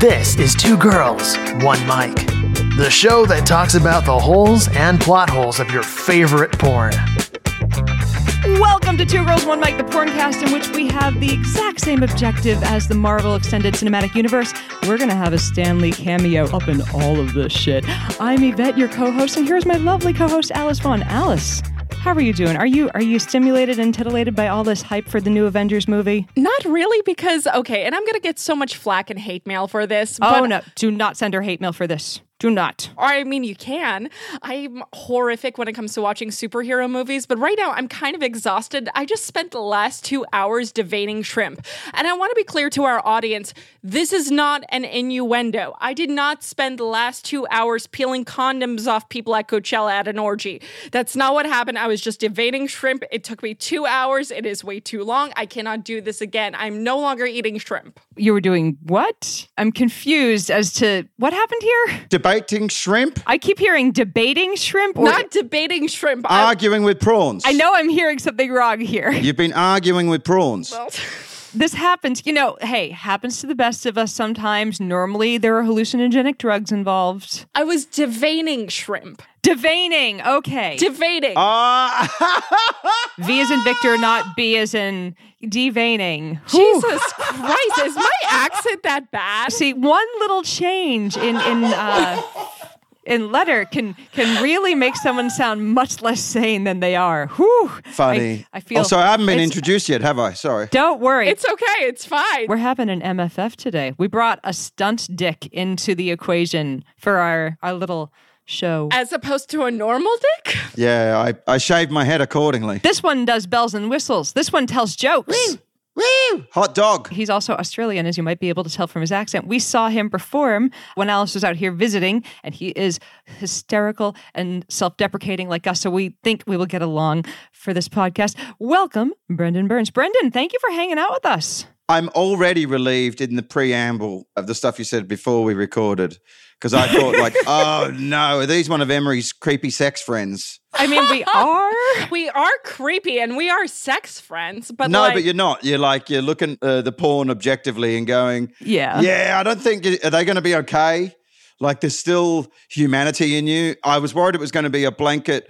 This is Two Girls, One Mic, the show that talks about the holes and plot holes of your favorite porn. Welcome to Two Girls, One Mic, the porncast, in which we have the exact same objective as the Marvel Extended Cinematic Universe. We're going to have a Stan Lee cameo up in all of this shit. I'm Yvette, your co-host, and here's my lovely co-host, Alice Vaughn. Alice, how are you doing? Are you are you stimulated and titillated by all this hype for the new Avengers movie? Not really, because okay, and I'm gonna get so much flack and hate mail for this. Oh no, do not send her hate mail for this. Do not. I mean, you can. I'm horrific when it comes to watching superhero movies, but right now I'm kind of exhausted. I just spent the last two hours debating shrimp. And I want to be clear to our audience this is not an innuendo. I did not spend the last two hours peeling condoms off people at Coachella at an orgy. That's not what happened. I was just debating shrimp. It took me two hours. It is way too long. I cannot do this again. I'm no longer eating shrimp. You were doing what? I'm confused as to what happened here. Debating shrimp, I keep hearing debating shrimp. Or Not debating shrimp. I- arguing with prawns. I know I'm hearing something wrong here. You've been arguing with prawns. This happens, you know, hey, happens to the best of us sometimes. Normally, there are hallucinogenic drugs involved. I was devaning shrimp. Deveining, okay. Devating. Ah, v as in Victor, not B as in deveining. Jesus Christ, is my accent that bad? See, one little change in in uh, in letter can can really make someone sound much less sane than they are. Whew. funny. I, I feel. Oh, sorry, I haven't been introduced yet, have I? Sorry. Don't worry. It's okay, it's fine. We're having an MFF today. We brought a stunt dick into the equation for our our little show. As opposed to a normal dick? Yeah, I, I shaved my head accordingly. This one does bells and whistles. This one tells jokes. Woo! Hot dog. He's also Australian, as you might be able to tell from his accent. We saw him perform when Alice was out here visiting, and he is hysterical and self deprecating like us. So we think we will get along for this podcast. Welcome, Brendan Burns. Brendan, thank you for hanging out with us. I'm already relieved in the preamble of the stuff you said before we recorded because I thought, like, oh no, are these one of Emery's creepy sex friends? I mean, we are. We are creepy and we are sex friends, but no, like, but you're not. You're like, you're looking uh, the porn objectively and going, Yeah. yeah, I don't think, are they going to be okay? Like, there's still humanity in you. I was worried it was going to be a blanket.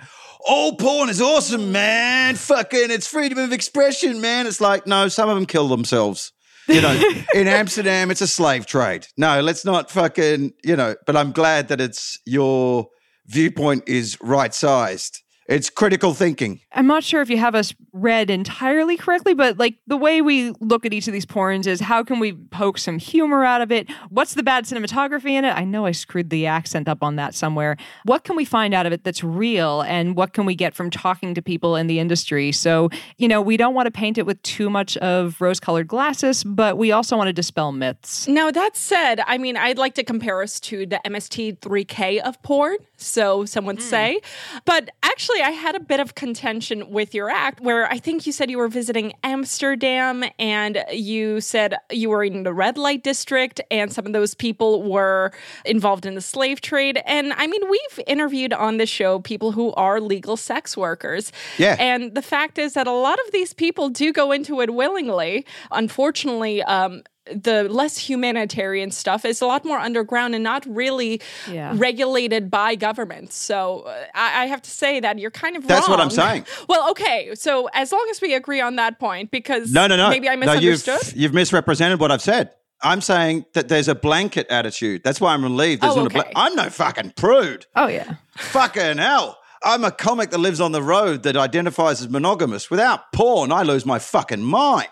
All porn is awesome, man. Fucking, it's freedom of expression, man. It's like, no, some of them kill themselves. You know, in Amsterdam, it's a slave trade. No, let's not fucking, you know, but I'm glad that it's your viewpoint is right sized. It's critical thinking. I'm not sure if you have us read entirely correctly, but like the way we look at each of these porns is how can we poke some humor out of it? What's the bad cinematography in it? I know I screwed the accent up on that somewhere. What can we find out of it that's real? And what can we get from talking to people in the industry? So, you know, we don't want to paint it with too much of rose colored glasses, but we also want to dispel myths. Now, that said, I mean, I'd like to compare us to the MST3K of porn, so some would hmm. say. But actually, I had a bit of contention with your act where I think you said you were visiting Amsterdam and you said you were in the red light district and some of those people were involved in the slave trade. And I mean, we've interviewed on the show people who are legal sex workers. Yeah. And the fact is that a lot of these people do go into it willingly. Unfortunately, um, the less humanitarian stuff is a lot more underground and not really Yeah. regulated by governments. So uh, I, I have to say that you're kind of That's what I'm wrong. saying. Well, okay. So as long as we agree on that point, because No, no, no. maybe I No, misunderstood. you've, you've misrepresented what I've said. I'm saying that there's a blanket attitude. That's why I'm relieved. There's Oh, not a okay. bla- I'm no fucking prude. Oh, yeah. fucking hell. I'm a comic that lives on the road that identifies as monogamous. Without porn, I lose my fucking mind.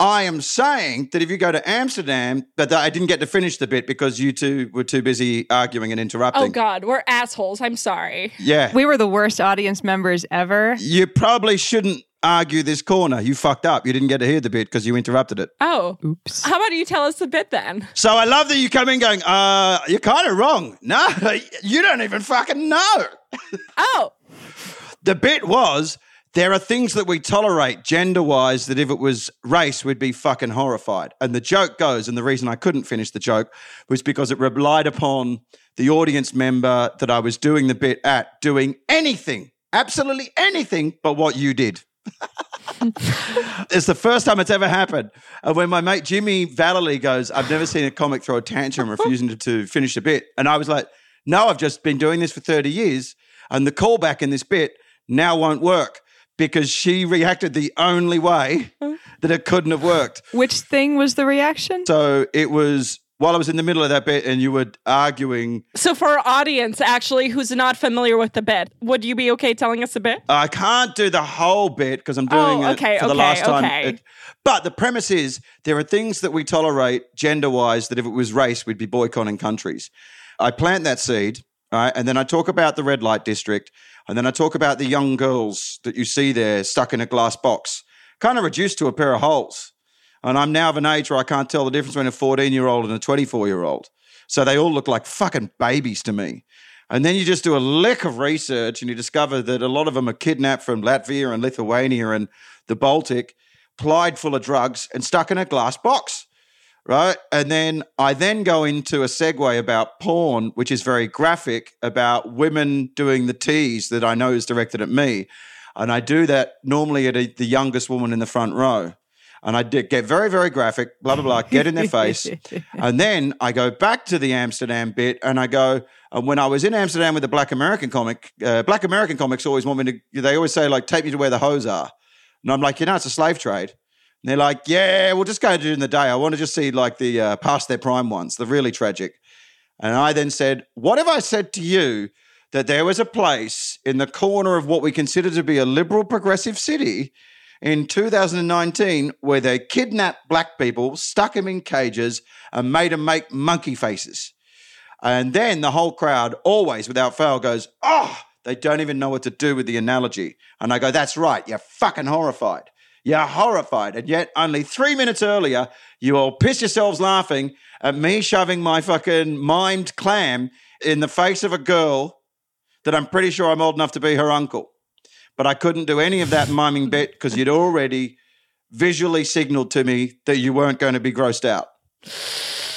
I am saying that if you go to Amsterdam, but I didn't get to finish the bit because you two were too busy arguing and interrupting. oh God, we're assholes. I'm sorry. Yeah. We were the worst audience members ever. you probably shouldn't argue this corner. You fucked up. You didn't get to hear the bit because you interrupted it. Oh, Oops. how about you tell us the bit then? So I love that you come in going, uh, you're kind of wrong. No, you don't even fucking know. Oh, The bit was there are things that we tolerate gender wise that if it was race, we'd be fucking horrified. And the joke goes, and the reason I couldn't finish the joke was because it relied upon the audience member that I was doing the bit at doing anything, absolutely anything but what you did. it's the first time it's ever happened. And when my mate Jimmy Vallely goes, I've never seen a comic throw a tantrum refusing to, to finish a bit. And I was like, no, I've just been doing this for 30 years. And the callback in this bit now won't work because she reacted the only way that it couldn't have worked. Which thing was the reaction? So it was while I was in the middle of that bit and you were arguing. So, for our audience, actually, who's not familiar with the bit, would you be okay telling us a bit? I can't do the whole bit because I'm doing Oh, okay, it for the last time. okay. It- but the premise is there are things that we tolerate gender wise that if it was race, we'd be boycotting countries. I plant that seed, right? And then I talk about the red light district. And then I talk about the young girls that you see there stuck in a glass box, kind of reduced to a pair of holes. And I'm now of an age where I can't tell the difference between a 14 year old and a 24 year old. So they all look like fucking babies to me. And then you just do a lick of research and you discover that a lot of them are kidnapped from Latvia and Lithuania and the Baltic, plied full of drugs and stuck in a glass box. Right. And then I then go into a segue about porn, which is very graphic about women doing the tease that I know is directed at me. And I do that normally at a, the youngest woman in the front row. And I did get very, very graphic, blah, blah, blah, get in their face. And then I go back to the Amsterdam bit and I go, and when I was in Amsterdam with the Black American comic, uh, Black American comics always want me to, they always say, like, take me to where the hoes are. And I'm like, you know, it's a slave trade. And they're like, yeah, we'll just go during the day. I want to just see like the uh, past their prime ones, the really tragic. And I then said, what if I said to you that there was a place in the corner of what we consider to be a liberal progressive city in 2019 where they kidnapped black people, stuck them in cages, and made them make monkey faces? And then the whole crowd, always without fail, goes, oh, they don't even know what to do with the analogy. And I go, that's right, you're fucking horrified. You're horrified. And yet, only three minutes earlier, you all piss yourselves laughing at me shoving my fucking mimed clam in the face of a girl that I'm pretty sure I'm old enough to be her uncle. But I couldn't do any of that miming bit because you'd already visually signaled to me that you weren't going to be grossed out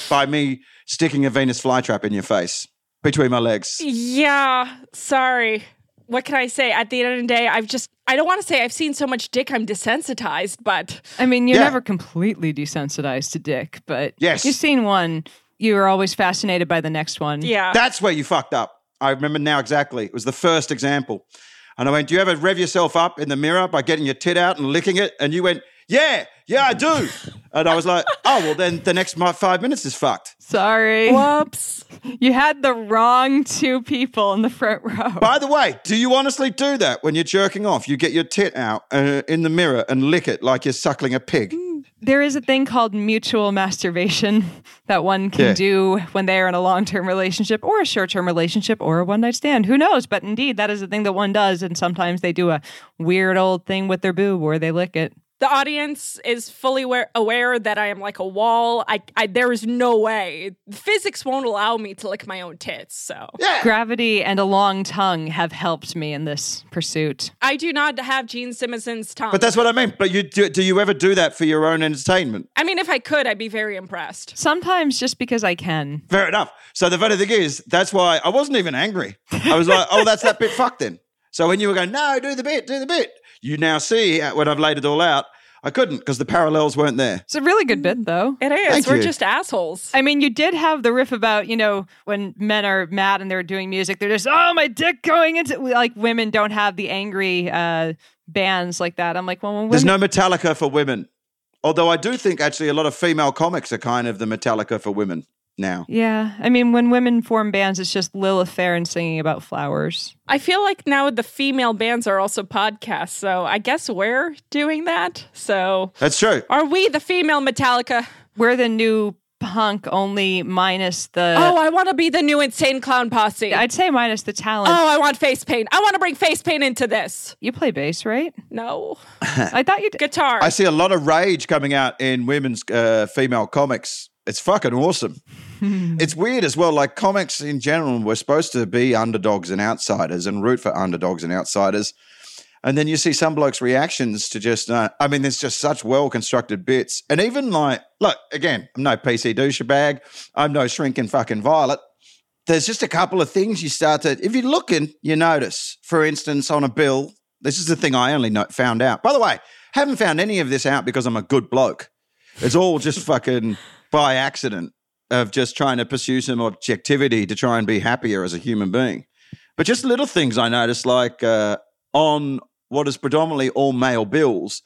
by me sticking a Venus flytrap in your face between my legs. Yeah, sorry. What can I say? At the end of the day, I've just, I don't want to say I've seen so much dick, I'm desensitized, but I mean, you're Yeah. never completely desensitized to dick, but Yes. you've seen one. You are always fascinated by the next one. yeah. That's where you fucked up. I remember now exactly. It was the first example. And I went, Do you ever rev yourself up in the mirror by getting your tit out and licking it? And you went, Yeah, yeah, I do. and I was like, Oh, well, then the next five minutes is fucked. Sorry. Whoops. You had the wrong two people in the front row. By the way, do you honestly do that when you're jerking off? You get your tit out uh, in the mirror and lick it like you're suckling a pig. There is a thing called mutual masturbation that one can Yeah. do when they are in a long term relationship or a short term relationship or a one night stand. Who knows? But indeed, that is a thing that one does. And sometimes they do a weird old thing with their boob where they lick it. The audience is fully aware, aware that I am like a wall. I, I, there is no way. Physics won't allow me to lick my own tits. So Yeah. Gravity and a long tongue have helped me in this pursuit. I do not have Gene Simmons's tongue. But that's what I mean. But you do, do you ever do that for your own entertainment? I mean, if I could, I'd be very impressed. Sometimes just because I can. Fair enough. So the funny thing is, that's why I wasn't even angry. I was like, oh, that's that bit fucked then. So when you were going, no, do the bit, do the bit, you now see uh, when I've laid it all out, I couldn't because the parallels weren't there. It's a really good bit, though. It is. Thank We're you. just assholes. I mean, you did have the riff about, you know, when men are mad and they're doing music, they're just, oh, my dick going into, like, women don't have the angry uh, bands like that. I'm like, well, when There's no Metallica for women. Although I do think actually a lot of female comics are kind of the Metallica for women now. yeah, I mean, when women form bands, it's just Lilith Fair singing about flowers. I feel like now the female bands are also podcasts. So I guess we're doing that. So That's true. are we the female Metallica? We're the new punk, only minus the. oh, I want to be the new insane clown posse. I'd say minus the talent. oh, I want face paint. I want to bring face paint into this. You play bass, right? No. I thought you did. Guitar. I see a lot of rage coming out in women's uh, female comics. It's fucking awesome. it's weird as well. Like comics in general, we're supposed to be underdogs and outsiders and root for underdogs and outsiders. And then you see some blokes' reactions to just, uh, I mean, there's just such well constructed bits. And even like, look, again, I'm no PC douchebag. I'm no shrinking fucking violet. There's just a couple of things you start to, if you're looking, you notice. For instance, on a bill, This is the thing I only know, found out. By the way, haven't found any of this out because I'm a good bloke. It's all just fucking by accident of just trying to pursue some objectivity to try and be happier as a human being. But just little things I noticed, like uh, on what is predominantly all male bills,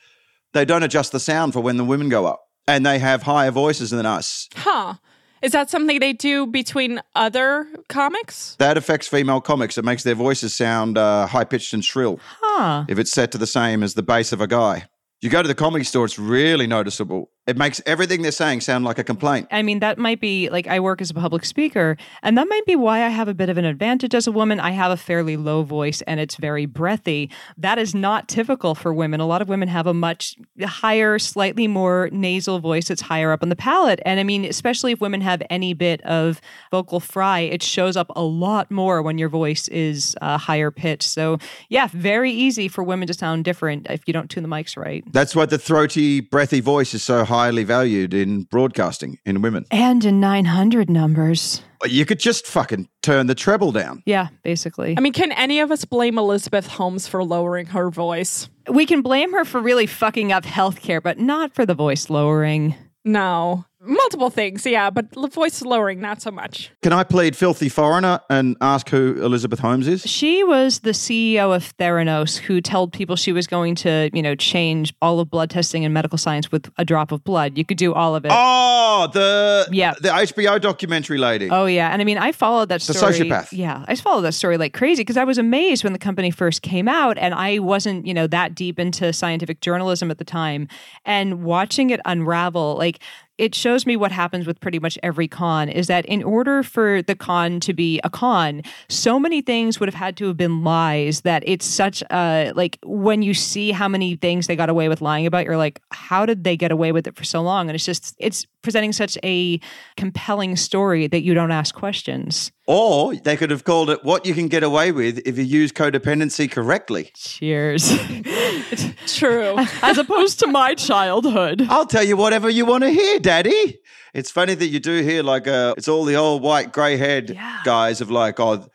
they don't adjust the sound for when the women go up, and they have higher voices than us. Huh. Is that something they do between other comics? That affects female comics. It makes their voices sound uh, high pitched and shrill Huh. if it's set to the same as the bass of a guy. You go to the comedy store, it's really noticeable. It makes everything they're saying sound like a complaint. I mean, that might be like I work as a public speaker, and that might be why I have a bit of an advantage as a woman. I have a fairly low voice and it's very breathy. That is not typical for women. A lot of women have a much higher, slightly more nasal voice that's higher up on the palate. And I mean, especially if women have any bit of vocal fry, it shows up a lot more when your voice is uh, higher pitched. So, yeah, very easy for women to sound different if you don't tune the mics right. That's why the throaty, breathy voice is so highly valued in broadcasting in women. And in 900 numbers. You could just fucking turn the treble down. Yeah, basically. I mean, can any of us blame Elizabeth Holmes for lowering her voice? we can blame her for really fucking up healthcare, but not for the voice lowering. No. Multiple things, yeah, but the voice lowering, not so much. Can I plead filthy foreigner and ask who Elizabeth Holmes is? She was the CEO of Theranos who told people she was going to, you know, change all of blood testing and medical science with a drop of blood. You could do all of it. Oh, the Yeah. the HBO documentary lady. Oh yeah, and I mean, I followed that story. The sociopath. Yeah, I followed that story like crazy because I was amazed when the company first came out, and I wasn't, you know, that deep into scientific journalism at the time. And watching it unravel, like it shows me what happens with pretty much every con is that in order for the con to be a con, so many things would have had to have been lies that it's such a like when you see how many things they got away with lying about, you're like, how did they get away with it for so long? And it's just it's presenting such a compelling story that you don't ask questions. Or they could have called it what you can get away with if you use codependency correctly. Cheers. True. As opposed to my childhood. I'll tell you whatever you want to hear, Daddy. It's funny that you do hear like uh it's all the old white grey haired Yeah. guys of like, oh,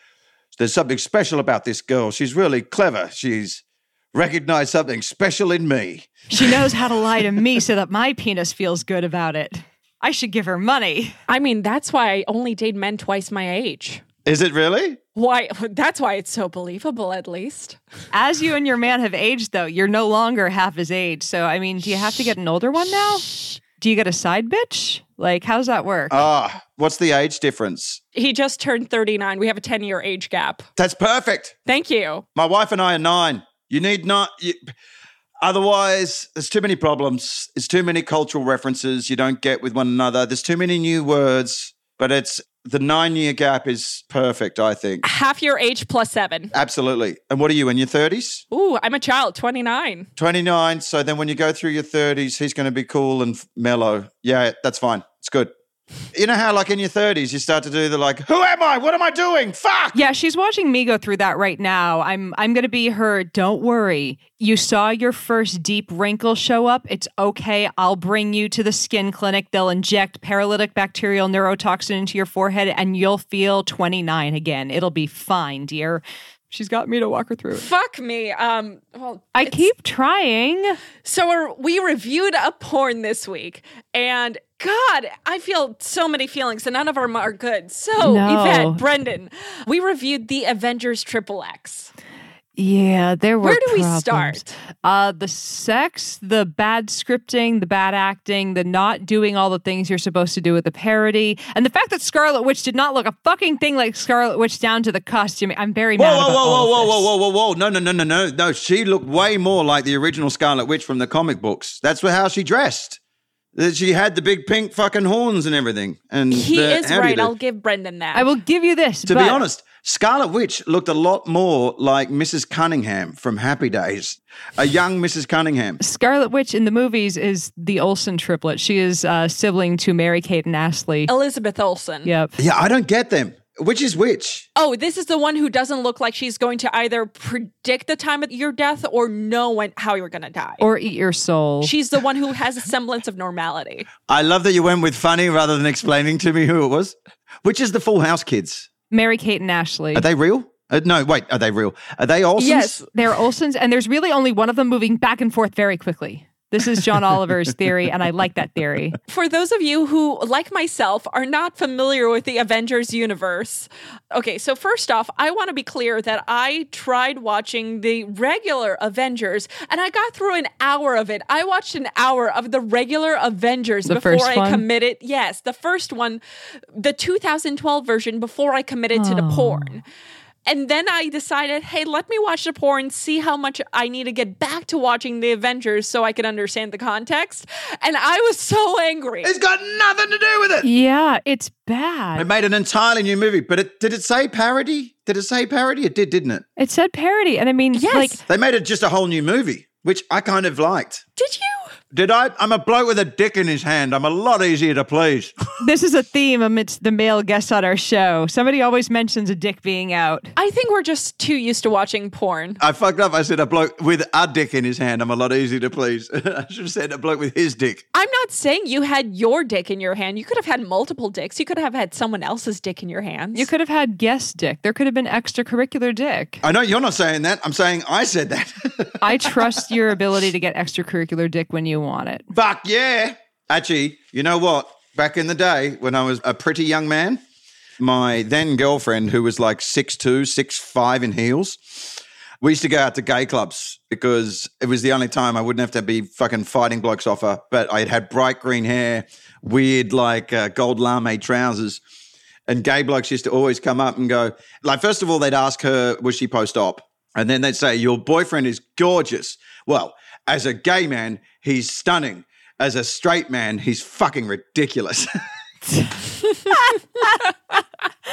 there's something special about this girl. She's really clever. She's recognized something special in me. She knows how to lie to me so that my penis feels good about it. I should give her money. I mean, that's why I only date men twice my age. Is it really? Why? That's why it's so believable, at least. As you and your man have aged, though, you're no longer half his age. So, I mean, do you have to get an older one now? Do you get a side bitch? Like, how's that work? Ah, what's the age difference? He just turned 39. We have a 10 year age gap. That's perfect. Thank you. My wife and I are nine. You need not. You, otherwise, there's too many problems. There's too many cultural references you don't get with one another. There's too many new words. But it's the nine year gap is perfect. I think Half your age plus seven. absolutely. And what are you in your thirties? Ooh, I'm a child, 29. 29. So then when you go through your 30s, he's going to be cool and mellow. Yeah, that's fine. It's good. You know how, like, in your 30s, you start to do the, like, who am I? What am I doing? Fuck! Yeah, she's watching me go through that right now. I'm I'm to be her, don't worry. You saw your first deep wrinkle show up. It's okay. I'll bring you to the skin clinic. They'll inject paralytic bacterial neurotoxin into your forehead and you'll feel 29 again. It'll be fine, dear. She's got me to walk her through it. Fuck me. Um, well, I keep trying. So we're- we reviewed a porn this week, and God, I feel so many feelings, and none of them are good. So, No. Yvette, Brendan, we reviewed the Avengers Triple X. Yeah, there were Where do we start? Uh the sex, the bad scripting, the bad acting, the not doing all the things you're supposed to do with the parody, and the fact that Scarlet Witch did not look a fucking thing like Scarlet Witch down to the costume. I'm very Whoa, mad whoa, about whoa, all whoa, of whoa, this. whoa, whoa, whoa, whoa. No, no, no, no, no, no. She looked way more like the original Scarlet Witch from the comic books. That's how she dressed. That She had the big pink fucking horns and everything. And He the- is how do you right. I'll give Brendan that. I will give you this. To but be honest, Scarlet Witch looked a lot more like Mrs. Cunningham from Happy Days, a young Mrs. Cunningham. Scarlet Witch in the movies is the Olsen triplet. She is uh, sibling to Mary Kate and Ashley. Elizabeth Olsen. Yep. Yeah, I don't get them. Which is which? Oh, this is the one who doesn't look like she's going to either predict the time of your death or know when how you're going to die. Or eat your soul. She's the one who has a semblance of normality. I love that you went with funny rather than explaining to me who it was. Which is the Full House kids? Mary Kate and Ashley. Are they real? Uh, no, wait, are they real? Are they Olsens? Yes. They're Olsens, and there's really only one of them moving back and forth very quickly. This is John Oliver's theory, and I like that theory. For those of you who, like myself, are not familiar with the Avengers universe, okay, so first off, I want to be clear that I tried watching the regular Avengers and I got through an hour of it. I watched an hour of the regular Avengers The before I one? committed. Yes, the first one, the 2012 version, before I committed to the Oh. porn. And then I decided, hey, let me watch the porn, see how much I need to get back to watching the Avengers so I can understand the context. And I was so angry. It's got nothing to do with it. Yeah, it's bad. It made an entirely new movie, but it, did it say parody? Did it say parody? It did, didn't it? It said parody, and I mean, Yes. like, They made it just a whole new movie, which I kind of liked. Did you? Did I? I'm a bloke with a dick in his hand. I'm a lot easier to please. this is a theme amidst the male guests on our show. Somebody always mentions a dick being out. I think we're just too used to watching porn. I fucked up. I said a bloke with a dick in his hand. I'm a lot easier to please. I should have said a bloke with his dick. I'm not saying you had your dick in your hand. You could have had multiple dicks. You could have had someone else's dick in your hands. You could have had guest dick. There could have been extracurricular dick. I know you're not saying that. I'm saying I said that. I trust your ability to get extracurricular dick when you want it. Fuck yeah. Actually, you know what? Back in the day when I was a pretty young man, my then girlfriend, who was like 6'2, 6'5 in heels, we used to go out to gay clubs because it was the only time I wouldn't have to be fucking fighting blokes off her. But I had had bright green hair, weird like uh, gold lame trousers. And gay blokes used to always come up and go, like, first of all, they'd ask her, was she post op? And then they'd say, your boyfriend is gorgeous. Well, as a gay man, he's stunning. As a straight man, he's fucking ridiculous.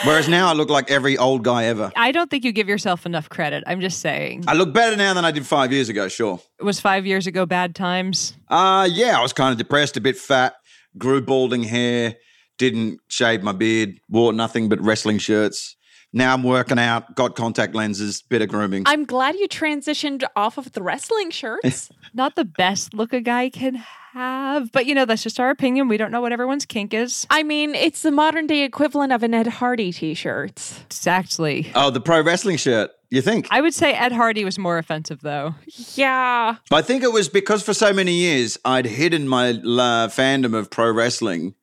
Whereas now I look like every old guy ever. I don't think you give yourself enough credit. I'm just saying. I look better now than I did five years ago, sure. It was five years ago bad times. Uh yeah, I was kind of depressed, a bit fat, grew balding hair, didn't shave my beard, wore nothing but wrestling shirts. Now I'm working out, got contact lenses, bit of grooming. I'm glad you transitioned off of the wrestling shirts. Not the best look a guy can have, but you know, that's just our opinion. We don't know what everyone's kink is. I mean, it's the modern day equivalent of an Ed Hardy t-shirt. Exactly. oh, the pro wrestling shirt. You think? I would say Ed Hardy was more offensive, though. Yeah. I think it was because for so many years I'd hidden my uh, fandom of pro wrestling.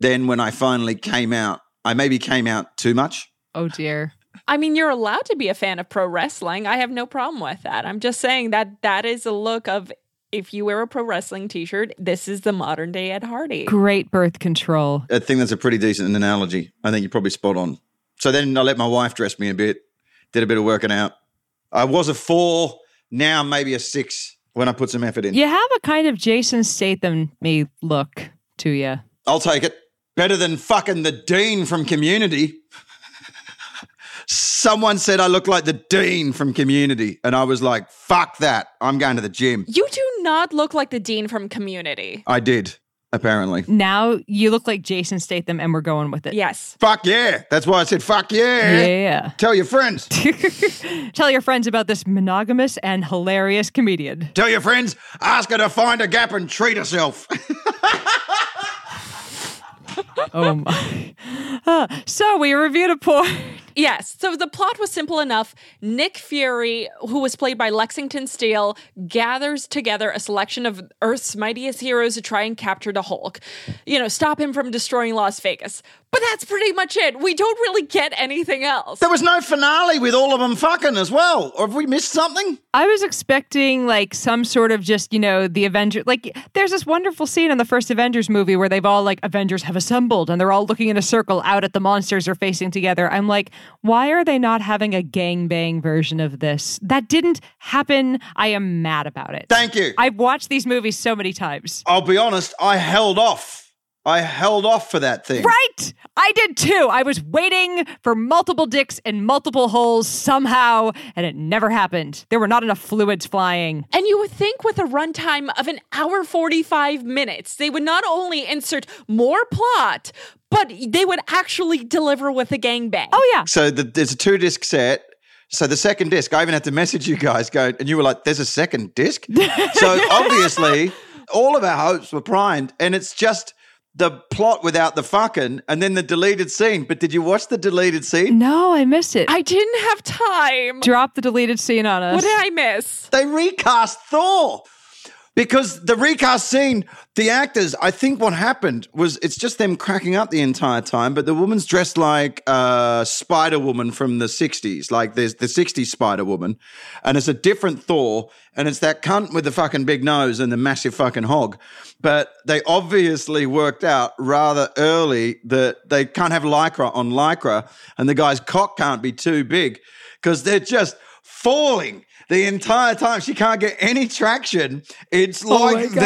Then when I finally came out, I maybe came out too much. Oh dear. I mean, you're allowed to be a fan of pro wrestling. I have no problem with that. I'm just saying that that is a look of if you wear a pro wrestling t-shirt, this is the modern day Ed Hardy. Great birth control. I think that's a pretty decent analogy. I think you're probably spot on. So then I let my wife dress me a bit, did a bit of working out. I was a four, now maybe a six when I put some effort in. You have a kind of Jason Statham me look to you. I'll take it. Better than fucking the dean from Community. Someone said I look like the dean from Community, and I was like, fuck that. I'm going to the gym. You do not look like the dean from Community. I did, apparently. Now you look like Jason Statham, and we're going with it. Yes. Fuck yeah. That's why I said fuck yeah. Yeah. Tell your friends. Tell your friends about this monogamous and hilarious comedian. Tell your friends. Ask her to find a gap and treat herself. Oh my. Uh, so we reviewed a porn. Yes. So the plot was simple enough. Nick Fury, who was played by Lexington Steele, gathers together a selection of Earth's mightiest heroes to try and capture the Hulk. You know, stop him from destroying Las Vegas. But that's pretty much it. We don't really get anything else. there was no finale with all of them fucking as well. Or have we missed something? I was expecting like some sort of just, you know, the Avengers. Like, there's this wonderful scene in the first Avengers movie where they've all, like, Avengers have assembled and they're all looking in a circle out at the monsters they're facing together. I'm like, why are they not having a gangbang version of this? That didn't happen. I am mad about it. Thank you. I've watched these movies so many times. I'll be honest, I held off. I held off for that thing. Right! I did too. I was waiting for multiple dicks and multiple holes somehow, and it never happened. There were not enough fluids flying. And you would think with a runtime of an hour 45 minutes, they would not only insert more plot, but they would actually deliver with a gangbang. Oh, yeah. So the, there's a two disc set. So the second disc, I even had to message you guys, go, and you were like, "There's a second disc." so obviously, all of our hopes were primed, and it's just the plot without the fucking and then the deleted scene. But did you watch the deleted scene? No, I missed it. I didn't have time. Drop the deleted scene on us. What did I miss? They recast Thor. Because the recast scene, the actors, I think what happened was it's just them cracking up the entire time, but the woman's dressed like uh, Spider Woman from the 60s. Like there's the 60s Spider Woman, and it's a different Thor, and it's that cunt with the fucking big nose and the massive fucking hog. But they obviously worked out rather early that they can't have Lycra on Lycra, and the guy's cock can't be too big because they're just falling the entire time. She can't get any traction. It's oh like my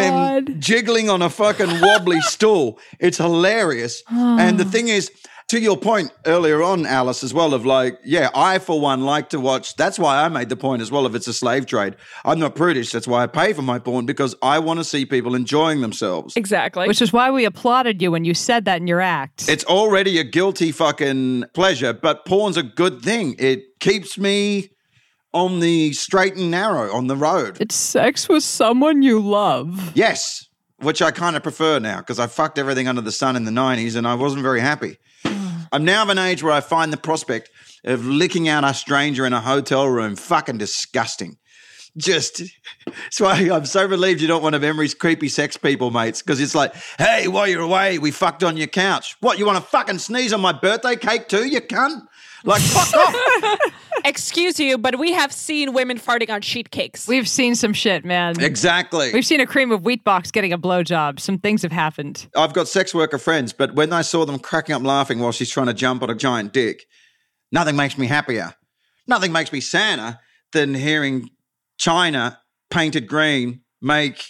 them jiggling on a fucking wobbly stool. It's hilarious. and the thing is, to your point earlier on, Alice, as well, of like, yeah, I for one like to watch. That's why I made the point as well. If it's a slave trade, I'm not prudish. That's why I pay for my porn because I want to see people enjoying themselves. Exactly. Which is why we applauded you when you said that in your act. It's already a guilty fucking pleasure, but porn's a good thing. It keeps me on the straight and narrow on the road. it's sex with someone you love. Yes, which I kind of prefer now because I fucked everything under the sun in the 90s and I wasn't very happy. I'm now of an age where I find the prospect of licking out a stranger in a hotel room fucking disgusting. Just, so I'm so relieved you don't want to Emery's creepy sex people, mates, because it's like, hey, while you're away, we fucked on your couch. What, you want to fucking sneeze on my birthday cake too, you cunt? Like, fuck off. Excuse you, but we have seen women farting on sheet cakes. We've seen some shit, man. exactly. We've seen a cream of wheat box getting a blowjob. Some things have happened. I've got sex worker friends, but when I saw them cracking up laughing while she's trying to jump on a giant dick, nothing makes me happier. Nothing makes me sadder than hearing China painted green make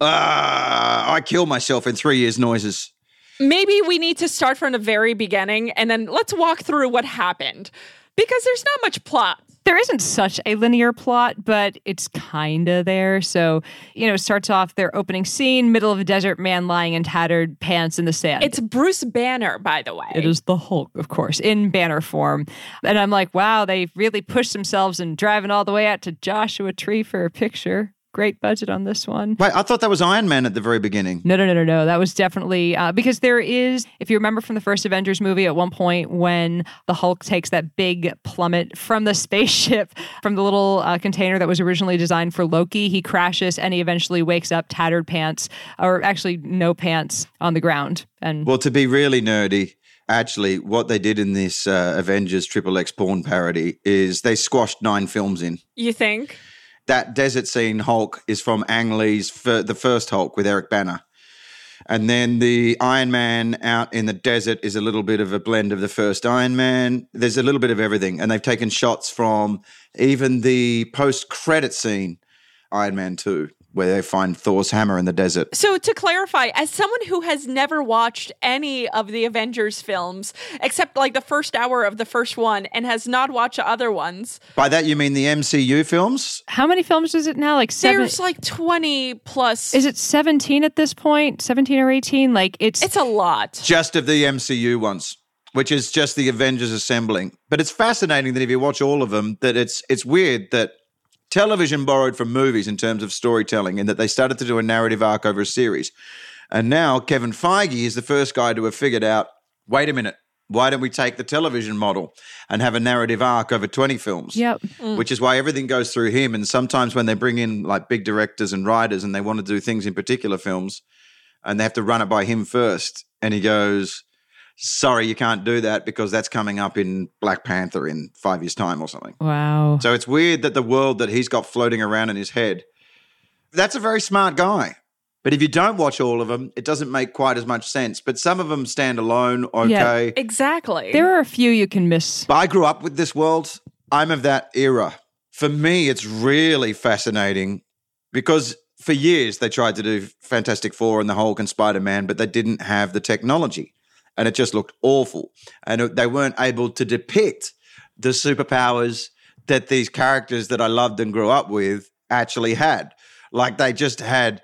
uh, I kill myself in three years noises. Maybe we need to start from the very beginning and then let's walk through what happened because there's not much plot. There isn't such a linear plot, but it's kind of there. So, you know, it starts off their opening scene, middle of a desert, man lying in tattered pants in the sand. It's Bruce Banner, by the way. It is the Hulk, of course, in banner form. And I'm like, wow, they really pushed themselves and driving all the way out to Joshua Tree for a picture. Great budget on this one. Wait, I thought that was Iron Man at the very beginning. No, no, no, no, no. That was definitely uh, because there is, if you remember from the first Avengers movie, at one point when the Hulk takes that big plummet from the spaceship, from the little uh, container that was originally designed for Loki, he crashes and he eventually wakes up tattered pants, or actually no pants, on the ground. And Well, to be really nerdy, actually, what they did in this uh, Avengers Triple X porn parody is they squashed nine films in. You think? That desert scene Hulk is from Ang Lee's fir- the first Hulk with Eric Bana. And then the Iron Man out in the desert is a little bit of a blend of the first Iron Man. There's a little bit of everything. And they've taken shots from even the post credit scene, Iron Man 2, where they find Thor's hammer in the desert. So, to clarify, as someone who has never watched any of the Avengers films, except like the first hour of the first one, and has not watched other ones, By that, you mean the MCU films? how many films is it now? Like seven? there's like 20 plus. Is it 17 at this point? 17 or 18? Like it's it's a lot. Just of the MCU ones. Which is just the Avengers assembling, but it's fascinating that if you watch all of them, that it's it's weird that television borrowed from movies in terms of storytelling and that they started to do a narrative arc over a series. And now Kevin Feige is the first guy to have figured out wait a minute, why don't we take the television model and have a narrative arc over 20 films? Yep. Mm. Which is why everything goes through him. And sometimes when they bring in like big directors and writers and they want to do things in particular films and they have to run it by him first, and he goes, Sorry, you can't do that because that's coming up in Black Panther in five years' time or something. Wow. So it's weird that the world that he's got floating around in his head, that's a very smart guy. But if you don't watch all of them, it doesn't make quite as much sense. But some of them stand alone, okay. Exactly. There are a few you can miss. But I grew up with this world. I'm of that era. For me, it's really fascinating because for years they tried to do Fantastic Four and the Hulk and Spider Man, but they didn't have the technology. And it just looked awful. And they weren't able to depict the superpowers that these characters that I loved and grew up with actually had. Like they just had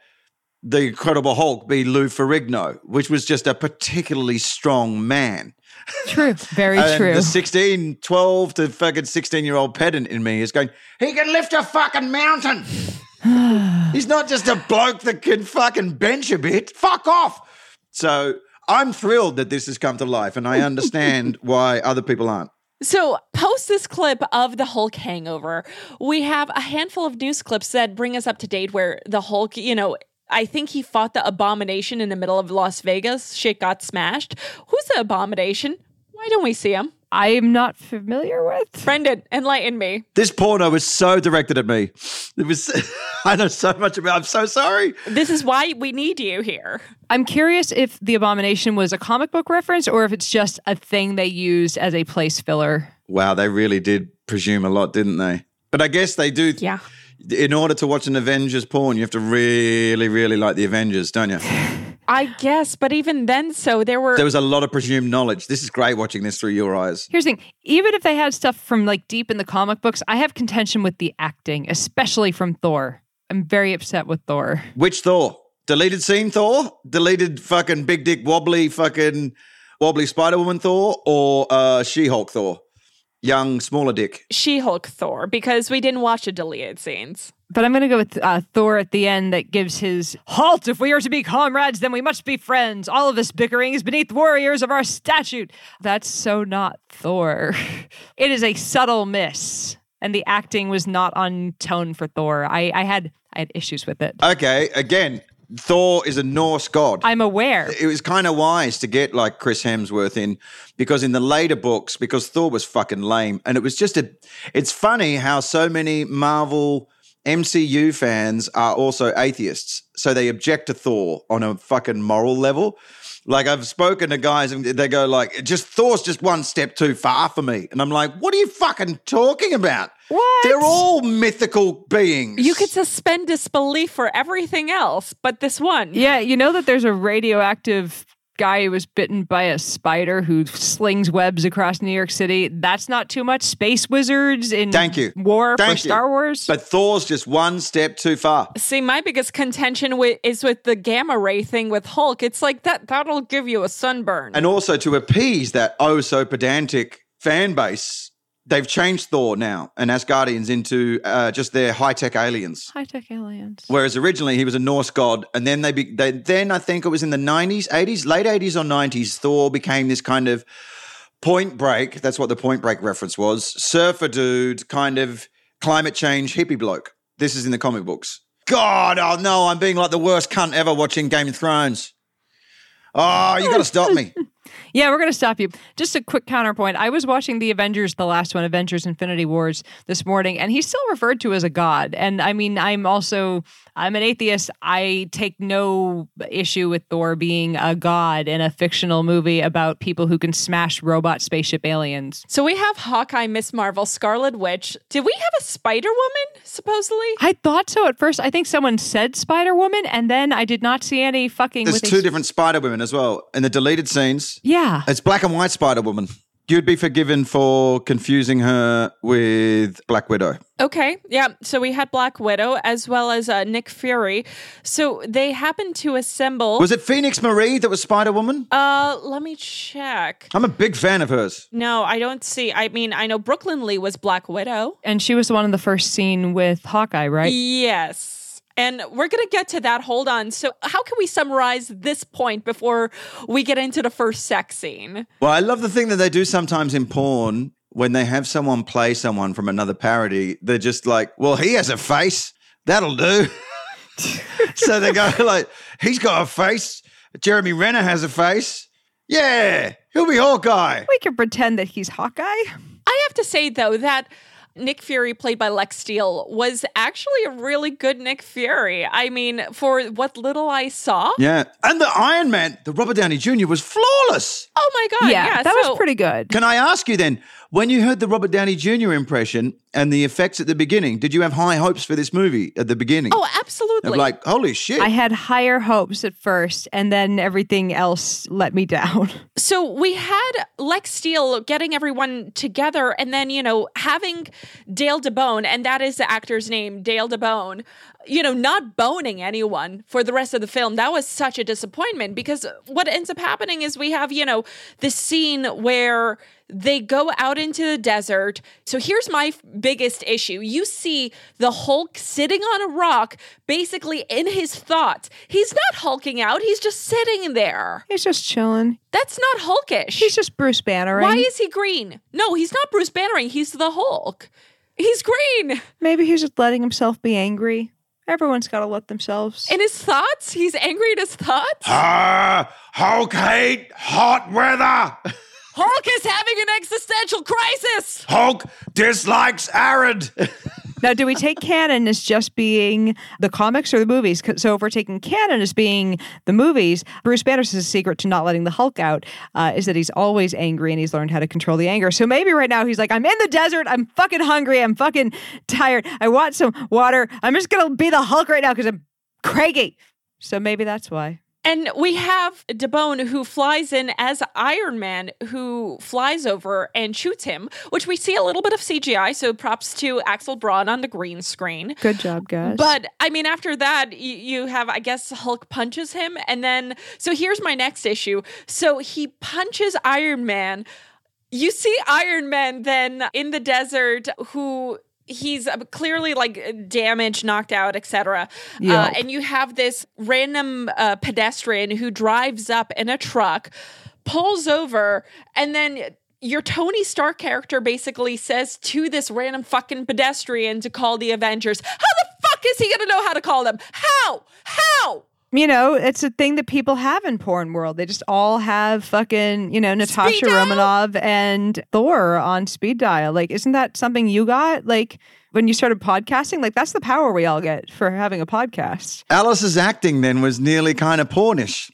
the Incredible Hulk be Lou Ferrigno, which was just a particularly strong man. True. Very And true. The 16, 12 to fucking 16 year old pedant in me is going, he can lift a fucking mountain. He's not just a bloke that can fucking bench a bit. Fuck off. So I'm thrilled that this has come to life, and I understand why other people aren't. So, post this clip of the Hulk hangover, we have a handful of news clips that bring us up to date where the Hulk, you know, I think he fought the abomination in the middle of Las Vegas. Shit got smashed. Who's the abomination? Why don't we see him? I'm not familiar with. Brendan, enlighten me. This porno was so directed at me. It was. I know so much about. I'm so sorry. This is why we need you here. I'm curious if the abomination was a comic book reference or if it's just a thing they used as a place filler. Wow, they really did presume a lot, didn't they? But I guess they do. Yeah. In order to watch an Avengers porn, you have to really, really like the Avengers, don't you? I guess, but even then, so there were. There was a lot of presumed knowledge. This is great watching this through your eyes. Here's the thing even if they had stuff from like deep in the comic books, I have contention with the acting, especially from Thor. I'm very upset with Thor. Which Thor? Deleted scene Thor? Deleted fucking big dick wobbly fucking wobbly Spider Woman Thor or uh, She Hulk Thor? Young, smaller dick. She Hulk Thor because we didn't watch the deleted scenes. But I'm going to go with uh, Thor at the end that gives his halt. If we are to be comrades, then we must be friends. All of this bickering is beneath warriors of our statute. That's so not Thor. it is a subtle miss, and the acting was not on tone for Thor. I, I had I had issues with it. Okay, again, Thor is a Norse god. I'm aware. it was kind of wise to get like Chris Hemsworth in because in the later books, because Thor was fucking lame, and it was just a. It's funny how so many Marvel MCU fans are also atheists, so they object to Thor on a fucking moral level. Like I've spoken to guys and they go like, "Just Thor's just one step too far for me," and I'm like, "What are you fucking talking about? What? They're all mythical beings. You could suspend disbelief for everything else, but this one. Yeah, you know that there's a radioactive guy who was bitten by a spider who slings webs across New York City. That's not too much. Space wizards in Thank you. war Thank for you. Star Wars. But Thor's just one step too far. See, my biggest contention with, is with the gamma ray thing with Hulk. It's like that that'll give you a sunburn. And also to appease that oh so pedantic fan base, they've changed Thor now and Asgardians into uh, just their high tech aliens. High tech aliens. Whereas originally he was a Norse god, and then they, be, they then I think it was in the nineties, eighties, late eighties or nineties, Thor became this kind of Point Break. That's what the Point Break reference was. Surfer dude, kind of climate change hippie bloke. This is in the comic books. God, oh no, I'm being like the worst cunt ever watching Game of Thrones. Oh, you got to stop me. Yeah, we're going to stop you. Just a quick counterpoint. I was watching the Avengers, the last one, Avengers Infinity Wars, this morning, and he's still referred to as a god. And I mean, I'm also, I'm an atheist. I take no issue with Thor being a god in a fictional movie about people who can smash robot spaceship aliens. so we have Hawkeye, Miss Marvel, Scarlet Witch. Did we have a Spider Woman, supposedly? I thought so at first. I think someone said Spider Woman, and then I did not see any fucking. There's with two a- different Spider Women as well. In the deleted scenes, Yeah. it's black and white Spider Woman. You'd be forgiven for confusing her with Black Widow. Okay, yeah. So we had Black Widow as well as uh, Nick Fury. So they happened to assemble. Was it Phoenix Marie that was Spider Woman? uh, let me check. I'm a big fan of hers. No, I don't see. I mean, I know Brooklyn Lee was Black Widow. And she was the one in the first scene with Hawkeye, right? Yes. And we're going to get to that. Hold on. So, how can we summarize this point before we get into the first sex scene? Well, I love the thing that they do sometimes in porn when they have someone play someone from another parody. They're just like, well, he has a face. That'll do. so they go like, he's got a face. Jeremy Renner has a face. Yeah, he'll be Hawkeye. We can pretend that he's Hawkeye. I have to say, though, that Nick Fury, played by Lex Steele, was actually a really good Nick Fury. I mean, for what little I saw. Yeah. And the Iron Man, the Robert Downey Jr., was flawless. Oh my God. yeah, Yeah, that so- was pretty good. Can I ask you then, when you heard the Robert Downey Jr. impression and the effects at the beginning, did you have high hopes for this movie at the beginning? Oh, absolutely. Of like, holy shit. I had higher hopes at first, and then everything else let me down. So we had Lex Steele getting everyone together and then, you know, having Dale DaBone, and that is the actor's name, Dale DaBone, you know, not boning anyone for the rest of the film. That was such a disappointment because what ends up happening is we have, you know, this scene where They go out into the desert. So here's my f- biggest issue. You see the Hulk sitting on a rock, basically in his thoughts. He's not hulking out, he's just sitting there. He's just chilling. That's not Hulkish. He's just Bruce Bannering. Why is he green? No, he's not Bruce Bannering. He's the Hulk. He's green. Maybe he's just letting himself be angry. Everyone's got to let themselves. In his thoughts? He's angry at his thoughts? Ah, Hulk hate hot weather. Hulk is having an existential crisis. Hulk dislikes arid. now, do we take canon as just being the comics or the movies? So, if we're taking canon as being the movies, Bruce Banner's secret to not letting the Hulk out uh, is that he's always angry and he's learned how to control the anger. So maybe right now he's like, I'm in the desert. I'm fucking hungry. I'm fucking tired. I want some water. I'm just gonna be the Hulk right now because I'm craggy. So maybe that's why. And we have DaBone who flies in as Iron Man, who flies over and shoots him, which we see a little bit of CGI. So props to Axel Braun on the green screen. Good job, guys. But I mean, after that, y- you have, I guess, Hulk punches him. And then, so here's my next issue. So he punches Iron Man. You see Iron Man then in the desert who. He's uh, clearly like damaged, knocked out, etc. Uh, and you have this random uh, pedestrian who drives up in a truck, pulls over, and then your Tony Stark character basically says to this random fucking pedestrian to call the Avengers. How the fuck is he gonna know how to call them? How? How? You know, it's a thing that people have in porn world. They just all have fucking, you know, Natasha dial? Romanoff and Thor on speed dial. Like, isn't that something you got? Like when you started podcasting, like that's the power we all get for having a podcast. Alice's acting then was nearly kind of pornish.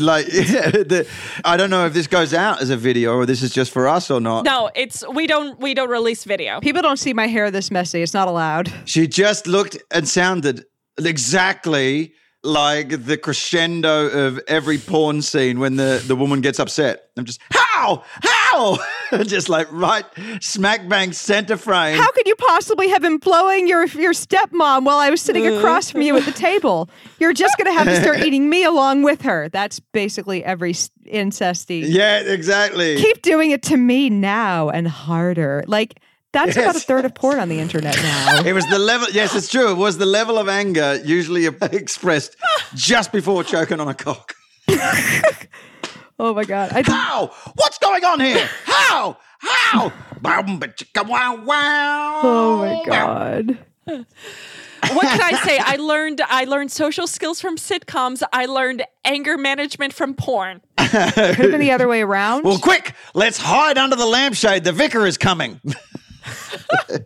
Like, yeah, the, I don't know if this goes out as a video or this is just for us or not. No, it's we don't we don't release video. People don't see my hair this messy. It's not allowed. She just looked and sounded exactly like the crescendo of every porn scene when the, the woman gets upset. I'm just, how? How? just like right smack bang center frame. How could you possibly have been blowing your your stepmom while I was sitting uh. across from you at the table? You're just going to have to start eating me along with her. That's basically every incesty. yeah, exactly. keep doing it to me now and harder. Like that's about a third of porn on the internet now. It was the level, yes, it's true. It was the level of anger usually expressed just before choking on a cock. oh my god! I, How? What's going on here? How? How? Boom, ba, chicka, wow, wow. oh my god! What can I say? I learned I learned social skills from sitcoms. I learned anger management from porn. Could have been the other way around. Well, quick, let's hide under the lampshade. The vicar is coming.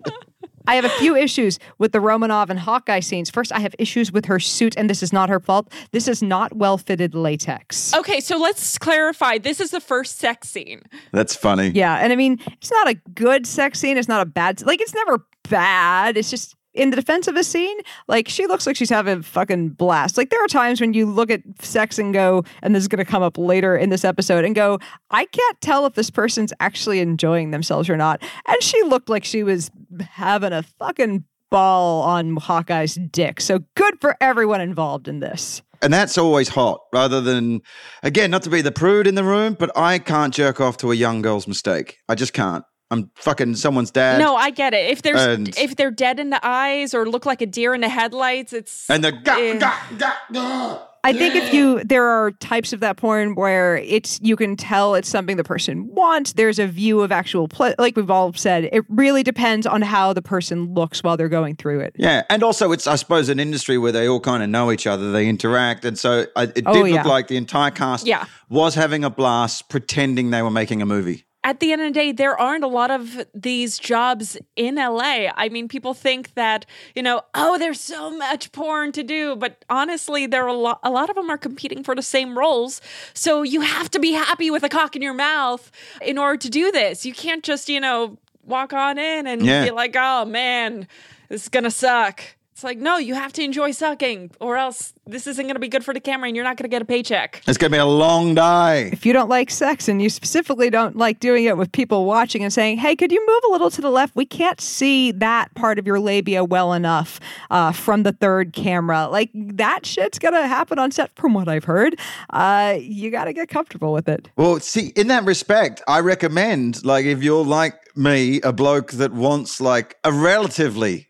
I have a few issues with the Romanov and Hawkeye scenes. First, I have issues with her suit, and this is not her fault. This is not well fitted latex. Okay, so let's clarify. This is the first sex scene. That's funny. Yeah, and I mean, it's not a good sex scene. It's not a bad. Like, it's never bad. It's just in the defense of a scene. Like, she looks like she's having a fucking blast. Like, there are times when you look at sex and go, and this is going to come up later in this episode, and go, I can't tell if this person's actually enjoying themselves or not. And she looked like she was having a fucking ball on Hawkeye's dick. So good for everyone involved in this. And that's always hot, rather than, again, not to be the prude in the room, but I can't jerk off to a young girl's mistake. I just can't. I'm fucking someone's dad. No, I get it. If there's And- if they're dead in the eyes or look like a deer in the headlights, it's And the ga, Eh. ga, ga, ga. I think if you there are types of that porn where it's you can tell it's something the person wants. There's a view of actual play, like we've all said. It really depends on how the person looks while they're going through it. Yeah, and also it's I suppose an industry where they all kind of know each other, they interact, and so I, it did Oh, look yeah. like the entire cast Yeah. was having a blast, pretending they were making a movie. At the end of the day, there aren't a lot of these jobs in LA. I mean, people think that, you know, oh, there's so much porn to do, but honestly, there are a lot, a lot of them are competing for the same roles. So you have to be happy with a cock in your mouth in order to do this. You can't just, you know, walk on in and Yeah. be like, oh man, this is going to suck. It's like, no, you have to enjoy sucking, or else this isn't going to be good for the camera and you're not going to get a paycheck. It's going to be a long day. If you don't like sex and you specifically don't like doing it with people watching and saying, hey, could you move a little to the left? We can't see that part of your labia well enough uh, from the third camera. Like that shit's going to happen on set, from what I've heard. Uh, you got to get comfortable with it. Well, see, in that respect, I recommend, like, if you're like me, a bloke that wants, like, a relatively